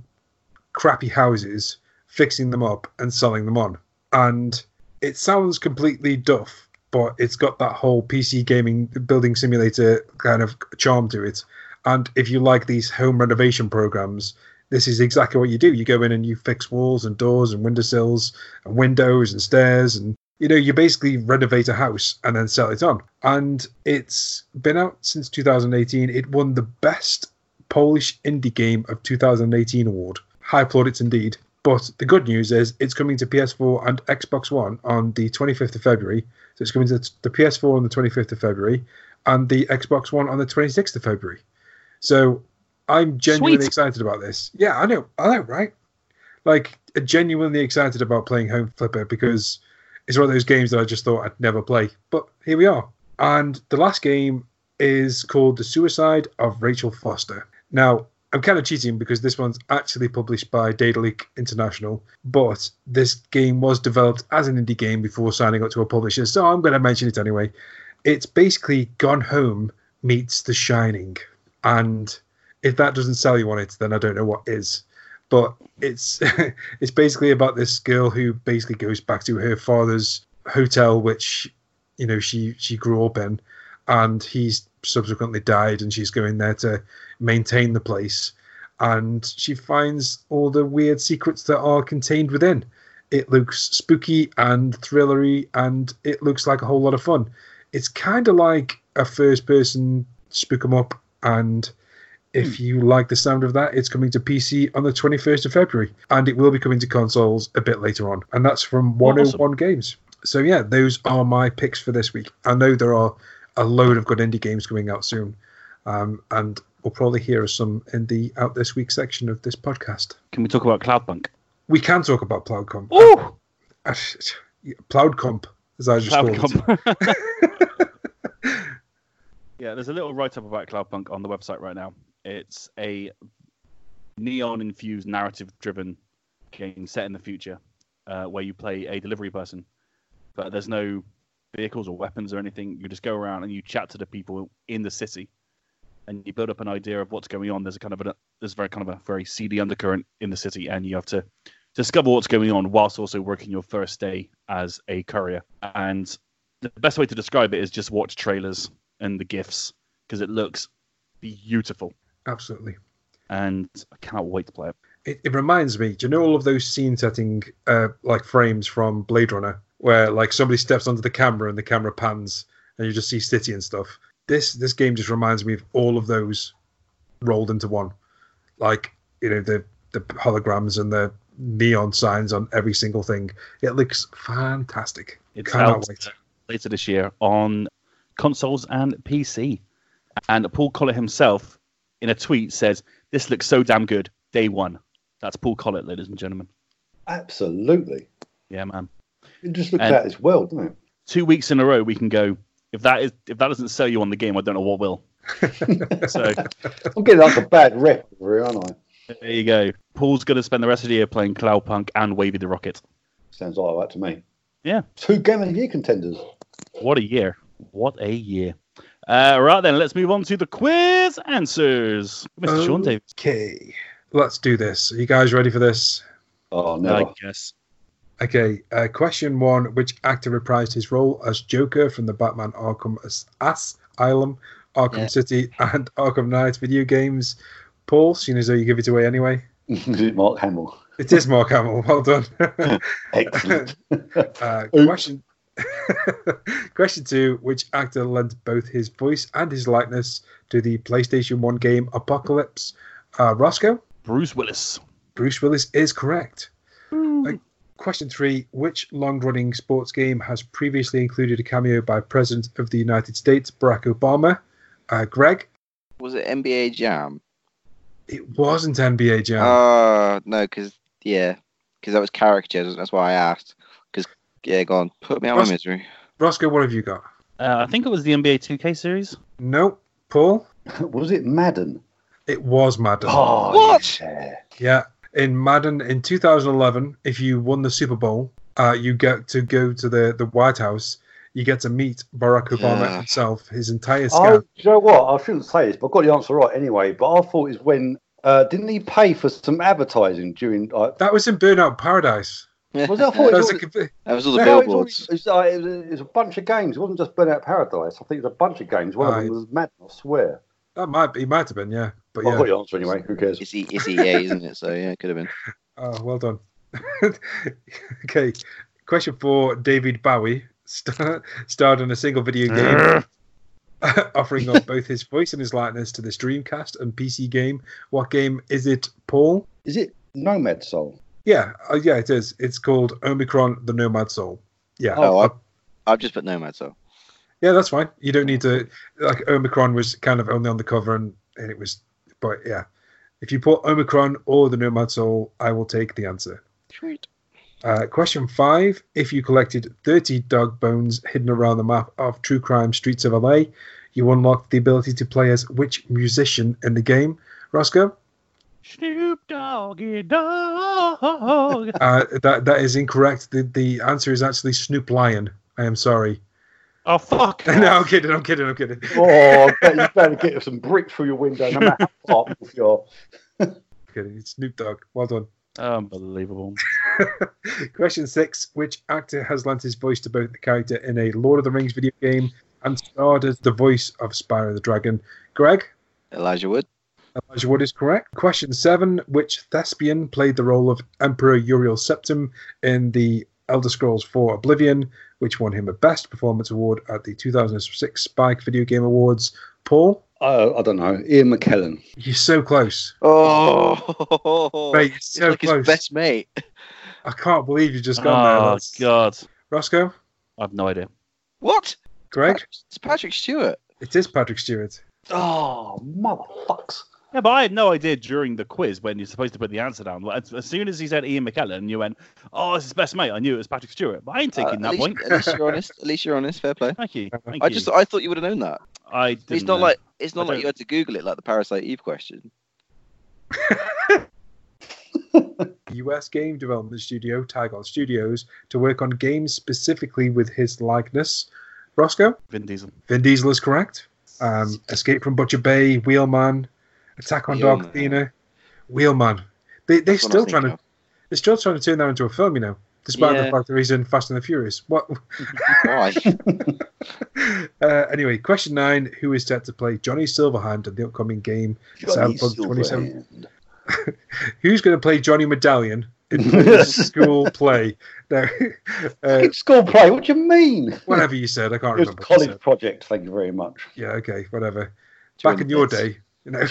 crappy houses, fixing them up, and selling them on. And it sounds completely duff, but it's got that whole PC gaming building simulator kind of charm to it. And if you like these home renovation programs, this is exactly what you do. You go in and you fix walls and doors and windowsills and windows and stairs and you know, you basically renovate a house and then sell it on. And it's been out since 2018. It won the best Polish indie game of 2018 award. High plaudits indeed. But the good news is it's coming to PS4 and Xbox One on the 25th of February. So it's coming to the PS4 on the 25th of February and the Xbox One on the 26th of February. So I'm genuinely Sweet. excited about this. Yeah, I know, I know, right? Like, genuinely excited about playing Home Flipper because it's one of those games that I just thought I'd never play. But here we are. And the last game is called The Suicide of Rachel Foster. Now, I'm kind of cheating because this one's actually published by Daedalic International, but this game was developed as an indie game before signing up to a publisher, so I'm going to mention it anyway. It's basically Gone Home meets The Shining. And if that doesn't sell you on it, then I don't know what is. But it's it's basically about this girl who basically goes back to her father's hotel, which you know she she grew up in, and he's subsequently died, and she's going there to maintain the place, and she finds all the weird secrets that are contained within. It looks spooky and thrillery, and it looks like a whole lot of fun. It's kind of like a first-person spook 'em up, and if you like the sound of that, it's coming to PC on the 21st of February, and it will be coming to consoles a bit later on. And that's from 101 Games. So, yeah, those are my picks for this week. I know there are a load of good indie games coming out soon, um, and we'll probably hear some in the Out This Week section of this podcast. Can we talk about Cloudpunk? We can talk about Cloudcomp. Oh! Cloudcomp, as I just called it. Cloudcomp. yeah, there's a little write up about Cloudpunk on the website right now. It's a neon infused, narrative driven game set in the future uh, where you play a delivery person, but there's no vehicles or weapons or anything. You just go around and you chat to the people in the city. And you build up an idea of what's going on. There's a kind of a there's very kind of a very seedy undercurrent in the city, and you have to discover what's going on whilst also working your first day as a courier. And the best way to describe it is just watch trailers and the gifs because it looks beautiful, Absolutely. and I cannot wait to play it. it, it reminds me. Do you know all of those scene setting uh, like frames from Blade Runner, where like somebody steps onto the camera and the camera pans and you just see city and stuff? This this game just reminds me of all of those rolled into one, like you know the the holograms and the neon signs on every single thing. It looks fantastic. It's Cannot out wait. later this year on consoles and PC. And Paul Collett himself, in a tweet, says, This looks so damn good. Day one. That's Paul Collett, ladies and gentlemen. Absolutely. Yeah, man. It just looks out this world, doesn't it? Two weeks in a row, we can go. If that is if that doesn't sell you on the game, I don't know what will. so I'm getting like a bad rep aren't I? there you go. Paul's going to spend the rest of the year playing Cloudpunk and Wavey the Rocket. Sounds like that to me. Yeah. Two Game of the Year contenders. What a year. What a year. Uh, right then, let's move on to the quiz answers. Mr. Sean Davis. Okay, let's do this. Are you guys ready for this? Oh, no! I no. guess. Okay, uh, question one: Which actor reprised his role as Joker from the Batman Arkham As- Asylum, Arkham Yeah. City, and Arkham Knight video games? Paul, seeing as though you give it away anyway. Is it Mark Hamill? It is Mark Hamill. Well done. Excellent. uh, question. question two: Which actor lent both his voice and his likeness to the PlayStation One game Apocalypse? Uh, Rossko. Bruce Willis. Bruce Willis is correct. Uh, question three Which long running sports game has previously included a cameo by President of the United States, Barack Obama? Uh, Greg? Was it NBA Jam? It wasn't NBA Jam. Uh, no, because, yeah, because that was characters. That's why I asked. Because, yeah, go on. Put me out of Ross- my misery. Rossko, what have you got? Uh, I think it was the NBA 2K series. Nope. Paul? Was it Madden? It was Madden. Oh, What? Yeah. Yeah. In Madden in 2011, if you won the Super Bowl, uh, you get to go to the, the White House. You get to meet Barack Obama Yeah. himself, his entire Oh, scan. do you know what? I shouldn't say this, but I got the answer right anyway. But I thought it's when uh, didn't he pay for some advertising during? Like, That was in Burnout Paradise. Was that? I thought That it was was, a, That was all the no, billboards. it, was, uh, it, was, it was a bunch of games. It wasn't just Burnout Paradise. I think it was a bunch of games. One Right. of them was Madden. I swear. that might be, might have been, yeah. But Well, I yeah. got the answer anyway. Who cares? It's, it's EA, isn't it? So, yeah, it could have been. Oh, well done. okay. Question for David Bowie star- starred in a single video game offering up both his voice and his likeness to this Dreamcast and PC game. What game is it, Paul? Is it Nomad Soul? Yeah, uh, yeah, it is. It's called Omicron the Nomad Soul. Yeah. Oh, uh, I- I've just put Nomad, Soul. yeah, that's fine. You don't need to. Like, Omicron was kind of only on the cover and, and it was. But yeah. If you put Omicron or the Nomad Soul, I will take the answer. Sweet. Uh, question five: If you collected 30 dog bones hidden around the map of True Crime Streets of LA, you unlocked the ability to play as which musician in the game? Rossko? Snoop Doggy Dogg. Uh, that that is incorrect. The the answer is actually Snoop Lion. I am sorry. oh, fuck. no, I'm kidding. I'm kidding. I'm kidding. Oh, bet you better get some bricks through your window, no matter how far off you are. kidding. It's Snoop Dogg. Well done. Unbelievable. Question six: Which actor has lent his voice to both the character in a Lord of the Rings video game and starred as the voice of Spyro the Dragon? Greg. Elijah Wood. Elijah Wood is correct. Question seven: Which thespian played the role of Emperor Uriel Septim in the Elder Scrolls IV Oblivion, which won him a Best Performance Award at the 2006 Spike Video Game Awards? Paul, Uh, I don't know. Ian McKellen. you're so close. Oh, Mate, you're so like close. his best mate. I can't believe you just got there. Oh, God. Rossko, I have no idea. What? Greg, It's Patrick Stewart. it is Patrick Stewart. Oh, motherfucks. Yeah, but I had no idea during the quiz when you're supposed to put the answer down. As, as soon as he said Ian McKellen, you went, "Oh, it's his best mate." I knew it was Patrick Stewart, but I ain't taking Uh, that at, point. at least you're honest. At least you're honest. Fair play. Thank you. Thank I you. just I thought you would have known that. I didn't It's not know. like it's not I like don't- you had to Google it like the Parasite Eve question. US game development studio Tigon Studios to work on games specifically with his likeness. Rossko, Vin Diesel. Vin Diesel is correct. Um, Escape from Butcher Bay, Wheelman, Attack on Dog. Athena, Wheelman. They they're That's still trying to thinking they're still trying to turn that into a film, you know, despite the fact that he's in Fast and the Furious. What? of. Why? uh, anyway, question nine: Who is set to play Johnny Silverhand in the upcoming game? Johnny Cyberpunk 27. Silverhand. Who's going to play Johnny Medallion in school play? Now, uh, school play. What do you mean? whatever you said, I can't It was remember. college project. Thank you very much. Yeah, okay, whatever. Back in your day, You know.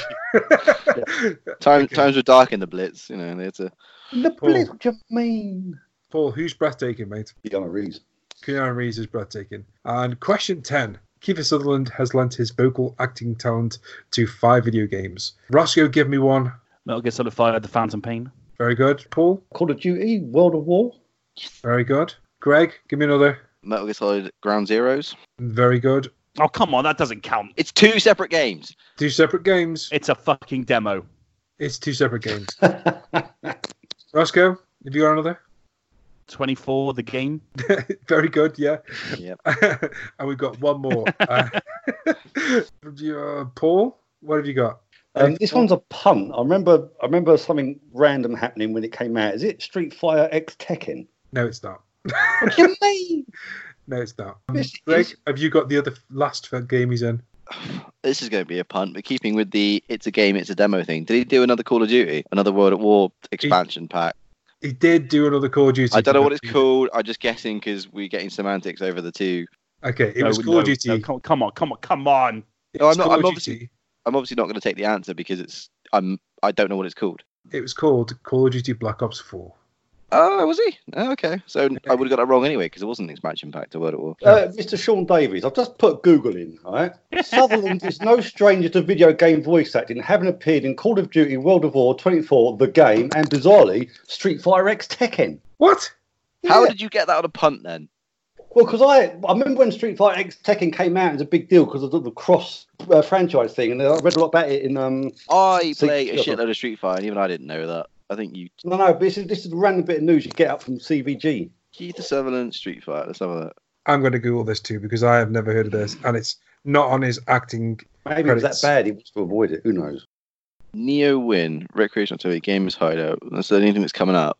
Time, times were dark in the Blitz, you know, and they had to. The Paul. blitz, what do you mean? Paul, who's breathtaking, mate? Keanu Reeves. Keanu Reeves is breathtaking. And question 10. Kiefer Sutherland has lent his vocal acting talent to five video games. Rossko, give me one. Metal Gear Solid 5, The Phantom Pain. Very good. Paul, Call of Duty, World at War. very good. Greg, give me another. Metal Gear Solid Ground Zeroes. Very good. Oh, come on, that doesn't count. It's two separate games. Two separate games. It's a fucking demo. It's two separate games. Rossko, have you got another? 24, the game. Very good, yeah. Yep. and we've got one more. Uh, uh, Paul, what have you got? Um, this one's a punt. I remember. I remember something random happening when it came out. Is it Street Fighter X Tekken? No, it's not. What do you mean? No, it's not. Um, Greg, is. have you got the other last game he's in? This is going to be a punt, but keeping with the it's a game, it's a demo thing. Did he do another Call of Duty, another World at War expansion pack? He did do another Call of Duty. I don't know what it's called. I'm just guessing because we're getting semantics over the two. Okay, it No, was Call no, of Duty. no, come, come on, come on, come on. it No, I'm not- Call I'm of obviously- Duty. I'm obviously not going to take the answer because it's I'm I don't know what it's called. It was called Call of Duty Black Ops 4. Oh, was he? Oh, okay, so I would have got that wrong anyway because it wasn't expansion pack to World at War. Uh, Mr. Sean Davies, I've just put Google in, all right? Sutherland is no stranger to video game voice acting, having appeared in Call of Duty World at War 24, The Game, and bizarrely, Street Fighter X Tekken. What? How Yeah. did you get that on a punt then? Well, because I, I remember when Street Fighter X Tekken came out, it was a big deal because of the, the cross uh, franchise thing, and I read a lot about it in. um. I See, play a shitload of Street Fighter, and even I didn't know that. I think you No, no, but this is, this is a random bit of news you get up from CVG. Keith Sutherland Street Fighter. Let's have a look. I'm going to Google this too because I have never heard of this, and it's not on his acting. Maybe it was that bad he wants to avoid it. Who knows? Neo Win Recreational Activity Gamers Hideout. That's the only thing that's coming up.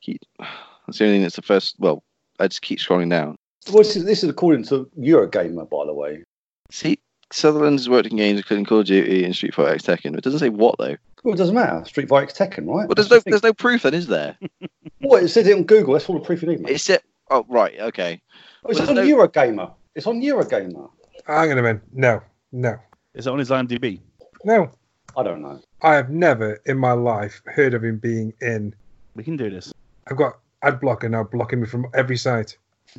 Keep, that's the only thing that's the first. Well, I just keep scrolling down. Well, this is, this is according to Eurogamer, by the way. See, Sutherland has worked in games including Call of Duty and Street Fighter X Tekken. It doesn't say what though. Well, it doesn't matter. Street Fighter X Tekken, right? Well, there's That's no the there's no proof then, is there? What, it says it on Google. That's all the proof you need, mate. It's it. Oh right, okay. Oh, it's well, on no- Eurogamer. It's on Eurogamer. Hang on a minute. No, no, Is it on his IMDb? no. I don't know. I have never in my life heard of him being in. We can do this. I've got ad blocker now blocking me from every site.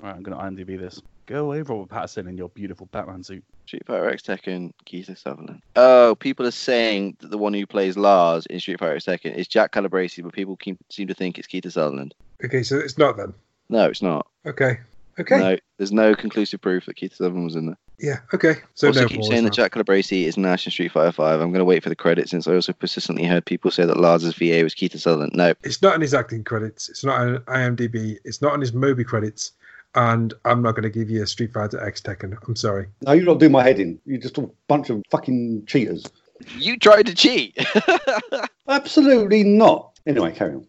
Right, I'm going to IMDb this. Go away, Robert Pattinson, in your beautiful Batman suit. Street Fighter X Tekken, Keith Sutherland. Oh, people are saying that the one who plays Lars in Street Fighter X Tekken is Jack Calabresi, but people keep, seem to think it's Keith Sutherland. Okay, so it's not then. No, it's not. Okay, okay, No, there's no conclusive proof that Keith Sutherland was in there. yeah, okay. So also no, keep saying that. Jack Calabresi is Nash in Street Fighter 5. I'm going to wait for the credits since I also persistently heard people say that Lars's VA was Keith Sutherland. No, It's not in his acting credits. It's not on IMDb. It's not on his Moby credits. And I'm not going to give you a Street Fighter X Tekken. I'm sorry. No, you don't do my head in. You're just a bunch of fucking cheaters. you tried to cheat. Absolutely not. Anyway, carry on.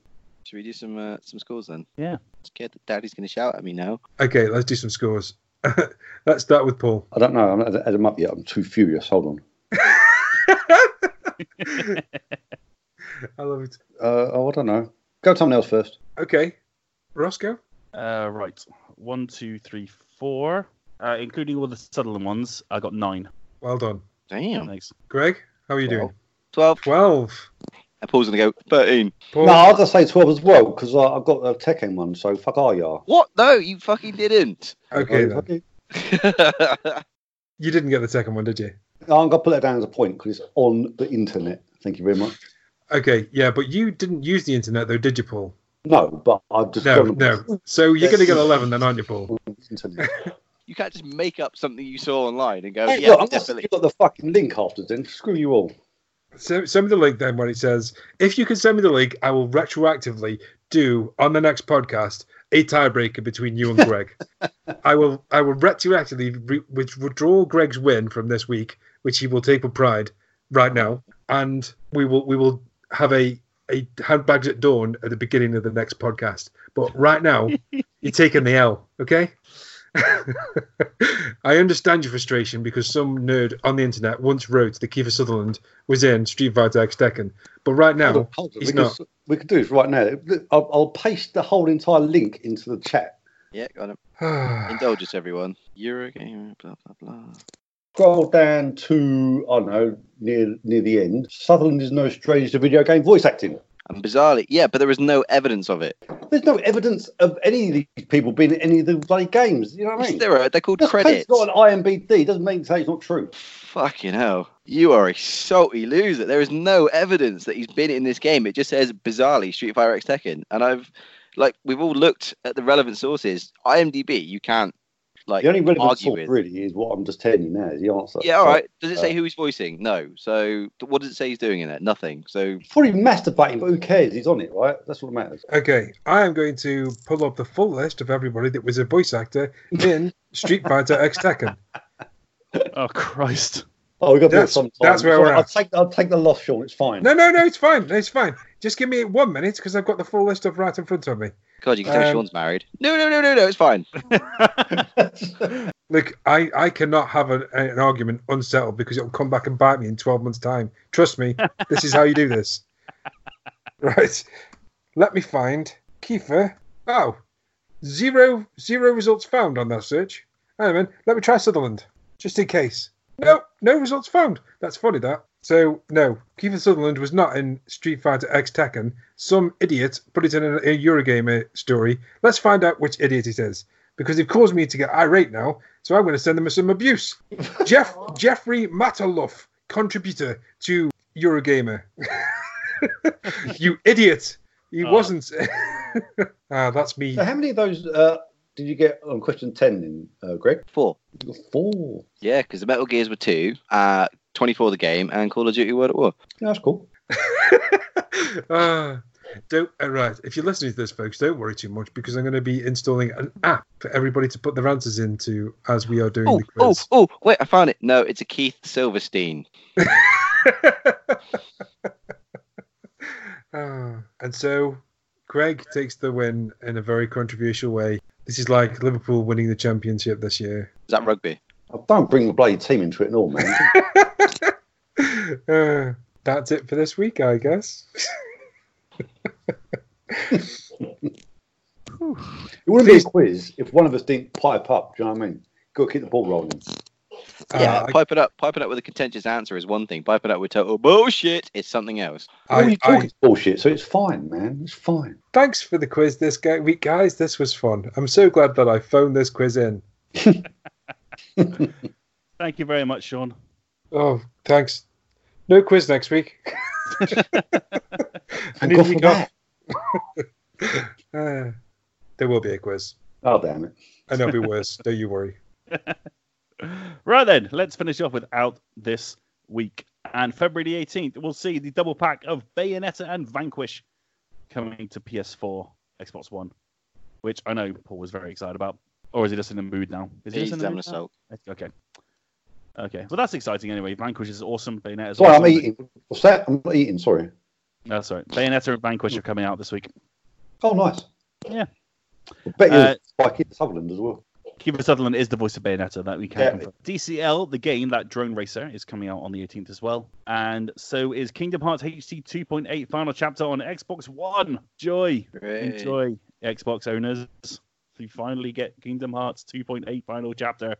Should we do some uh, some scores then? Yeah. Scared that Daddy's going to shout at me now. Okay, let's do some scores. let's start with Paul. I don't know. I haven't added them up yet. I'm too furious. Hold on. I love it. Uh, oh, I don't know. Go someone else first. Okay, Rossko. Uh, right. One, two, three, four. Uh, including all the Sutherland ones, I got nine. Well done. Damn. Thanks. Greg, how are you doing? 12. 12. And Paul's going to go 13. Paul, No, I'll just say 12 as well because I've got a Tekken one. So fuck are you? What? No, you fucking didn't. okay Oh, then. You didn't get the second one, did you? No, I'm going to put that down as a point because it's on the internet. Thank you very much. Okay, yeah, but you didn't use the internet though, did you, Paul? No, but I've just No, gone no. So you're going to get 11 then, aren't you, Paul? on the internet. you can't just make up something you saw online and go, Hey, yeah, look, I'm not definitely. you got the fucking link after then. Screw you all. So send me the link then when it says, if you can send me the link, I will retroactively do on the next podcast a tiebreaker between you and Greg. I will I will retroactively re- withdraw Greg's win from this week, which he will take with pride right now, and we will we will have a a handbags at dawn at the beginning of the next podcast. But right now, you're taking the L, okay? I understand your frustration because some nerd on the internet once wrote that Kiefer Sutherland was in Street Fighter X Tekken, but right now Hold on, hold on. he's We, not. can, we can do this right now. I'll, I'll paste the whole entire link into the chat. Yeah, got him. Indulge us, everyone. Eurogamer, blah, blah, blah. Scroll down to I don't know near near the end, Sutherland is no stranger to video game voice acting. And bizarrely, yeah, but there is no evidence of it. There's no evidence of any of these people being in any of the bloody games. You know what I mean? there are. They're called Just credits. It's not an IMBD doesn't mean to say it's not true. Fucking hell. You are a salty loser. There is no evidence that he's been in this game. It just says bizarrely Street Fighter X Tekken. And I've like we've all looked at the relevant sources. IMDb, you can't like the only relevant argue source with. really is what I'm just telling you now. Is the answer? Yeah, all right. So. Does it say uh, who he's voicing? No. So what does it say he's doing in it? Nothing. So He's probably masturbating, but who cares? He's on it, right? That's what matters. Okay, I am going to pull up the full list of everybody that was a voice actor in Street Fighter X Tekken. Oh Christ! Oh, we got to do it That's- sometime. that's where So we're I'll at. take I'll take the loss, Sean. It's fine. No, no, no, it's fine. It's fine. Just give me one minute because I've got the full list of right in front of me. God, you can tell Um, Sean's married. No, no, no, no, no. It's fine. Look, I, I cannot have an, an argument unsettled because it'll come back and bite me in 12 months' time. Trust me, this is how you do this. Right. Let me find Kiefer. Oh, zero, zero results found on that search. Hang on. Let me try Sutherland, just in case. No, no results found. That's funny, that. So, no, Kiefer Sutherland was not in Street Fighter X Tekken. Some idiot put it in a, a Eurogamer story. Let's find out which idiot it is. Because they've caused me to get irate now, so I'm going to send them some abuse. Jeff Jeffrey Matulef, contributor to Eurogamer. you idiot! He Oh. wasn't. ah, that's me. So how many of those uh, did you get on question ten, in uh, Greg? Four. Four. Yeah, because the Metal Gears were two, uh, 24 the game, and Call of Duty World at War. Yeah, that's cool. Ah, don't uh, right. If you're listening to this, folks, don't worry too much because I'm going to be installing an app for everybody to put their answers into as we are doing Oh, the oh, quiz. oh, wait, I found it. No, it's a Keith Silverstein. Ah, and so Greg takes the win in a very controversial way. This is like Liverpool winning the championship this year. Is that rugby? Oh, don't bring the bloody team into it at all, man. Uh, that's it for this week, I guess. It wouldn't be a quiz if one of us didn't pipe up. Do you know what I mean? Got to keep the ball rolling. Yeah, Uh, I- pipe it up. Pipe it up with a contentious answer is one thing. Pipe it up with total bullshit is something else. All you I, talk I, is bullshit, so it's fine, man. It's fine. thanks for the quiz this guy, week, guys. This was fun. I'm so glad that I phoned this quiz in. Thank you very much, Sean. Oh, thanks. No quiz next week. I And need God a week for off. that. Uh, there will be a quiz, Oh, damn it. and it'll be worse. Don't you worry. Right then, let's finish off with out this week. And February the 18th, we'll see the double pack of Bayonetta and Vanquish coming to PS4, Xbox One, which I know Paul was very excited about. Or is he just in the mood now? Is he He's just in the having a mood now? soak. Okay. Okay. Well, that's exciting anyway. Vanquish is awesome. Bayonetta is Sorry, awesome. I'm eating. What's that? I'm not eating. Sorry. No, sorry. Bayonetta and Vanquish are coming out this week. Oh, nice. Yeah. I bet you Uh, Spike Sutherland as well. Kiefer Sutherland is the voice of Bayonetta that we can Yeah. confirm. DCL, the game, that drone racer, is coming out on the 18th as well. And so is Kingdom Hearts HD 2.8 final chapter on Xbox One. Joy. Hooray. Enjoy, Xbox owners. You finally get Kingdom Hearts 2.8 final chapter.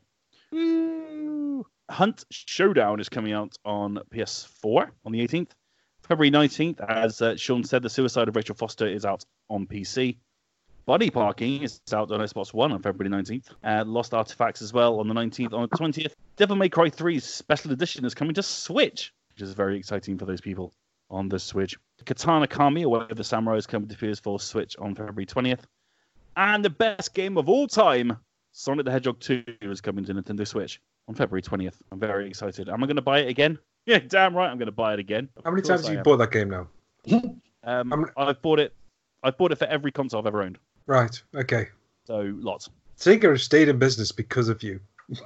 Woo! Hunt Showdown is coming out on PS4 on the 18th. February 19th, as uh, Sean said, The Suicide of Rachel Foster is out on PC. Body Parking is out on Xbox One on February 19th. Uh, Lost Artifacts as well on the 19th. On the 20th, Devil May Cry 3's Special Edition is coming to Switch, which is very exciting for those people on the Switch. Katana Kami, A Way of the Samurai, is coming to PS4 Switch on February 20th. And the best game of all time, Sonic the Hedgehog 2, is coming to Nintendo Switch on February 20th. I'm very excited. Am I going to buy it again? Yeah, damn right, I'm going to buy it again. How many times I have you bought that game now? Um, I've bought it. I've bought it for every console I've ever owned. Right. Okay. So lots. Sega has stayed in business because of you.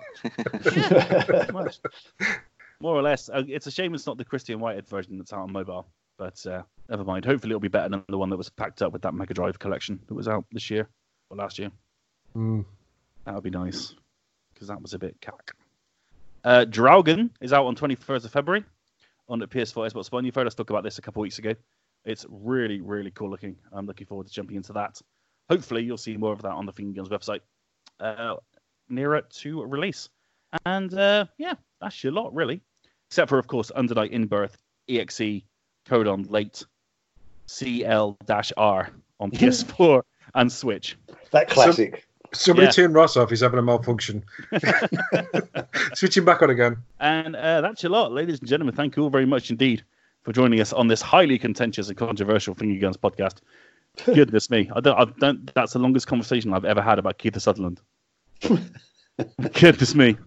More or less. Uh, it's a shame it's not the Christian Whitehead version that's out on mobile. But uh, never mind. Hopefully it'll be better than the one that was packed up with that Mega Drive collection that was out this year or last year. Hmm. That would be nice because that was a bit cack. Uh, Draugen is out on 21st of February on the PS4 Xbox One. You've heard us talk about this a couple weeks ago. It's really, really cool looking. I'm looking forward to jumping into that. Hopefully, you'll see more of that on the Fingerguns website uh, nearer to release. And uh, yeah, that's your lot, really. Except for, of course, Undernight in Birth, EXE, Codon Late, CL R on PS4 and Switch. That classic. Somebody Yeah. turn Ross off. He's having a malfunction. Switching back on again. And uh, that's your lot, ladies and gentlemen. Thank you all very much indeed for joining us on this highly contentious and controversial Finger Guns podcast. Goodness me, I don't, I don't. That's the longest conversation I've ever had about Keith Sutherland. Goodness me.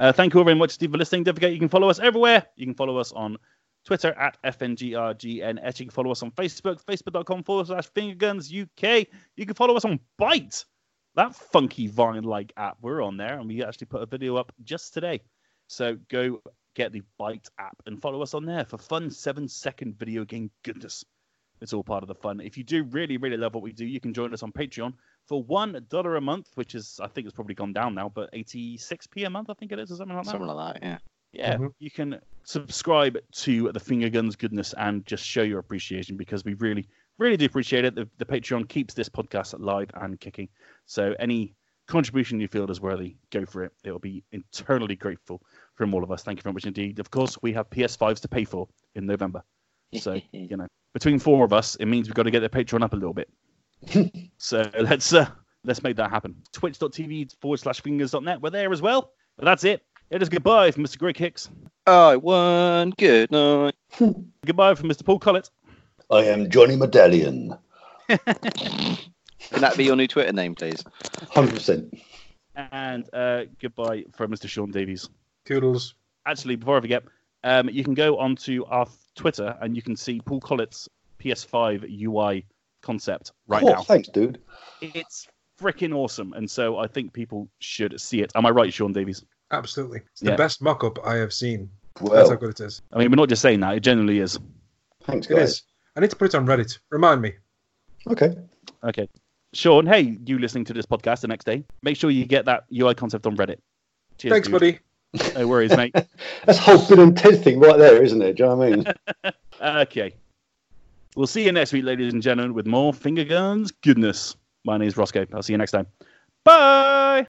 Uh, thank you all very much, Steve, for listening. Don't forget, you can follow us everywhere. You can follow us on Twitter at FNGRGNS. You can follow us on Facebook, facebook.com forward slash fingerguns UK. You can follow us on Byte, that funky Vine like app. We're on there, and we actually put a video up just today. So go get the Byte app and follow us on there for fun seven second video game goodness. It's all part of the fun. If you do really, really love what we do, you can join us on Patreon for one dollar a month, which is I think it's probably gone down now, but eighty six p a month, I think it is, or something like that. Something like that, yeah. Yeah, Mhm. you can subscribe to the Finger Guns goodness and just show your appreciation because we really, really do appreciate it. The, the Patreon keeps this podcast live and kicking. So any contribution you feel is worthy, go for it. It'll be eternally grateful from all of us. Thank you very much indeed. Of course, we have PS5s to pay for in November. So, you know, between four of us, it means we've got to get the Patreon up a little bit. so let's uh, let's make that happen. Twitch.tv forward slash fingerguns.net. We're there as well. But that's it. It is goodbye from Mr. Greg Hicks. I won. Good night. Goodbye from Mr. Paul Collett. I am Johnny Medallion. Can that be your new Twitter name, please? 100%. And uh, goodbye from Mr. Sean Davies. Toodles. Actually, before I forget, um, you can go onto our Twitter and you can see Paul Collett's PS5 UI concept right oh, now. thanks, dude. It's freaking awesome. And so I think people should see it. Am I right, Sean Davies? Absolutely. It's the Yeah. best mock up I have seen. Well, That's Well, how good it is. I mean, we're not just saying that, it generally is. thanks, It guys. Is. I need to put it on Reddit. Remind me. Okay. Okay. Sean, hey, you listening to this podcast the next day, make sure you get that UI concept on Reddit. Cheers, Thanks, dude. buddy. No worries, mate. That's whole Bill and Ted thing right there, isn't it? Do you know what I mean? Okay. We'll see you next week, ladies and gentlemen, with more finger guns goodness. My name is Rossko. I'll see you next time. Bye.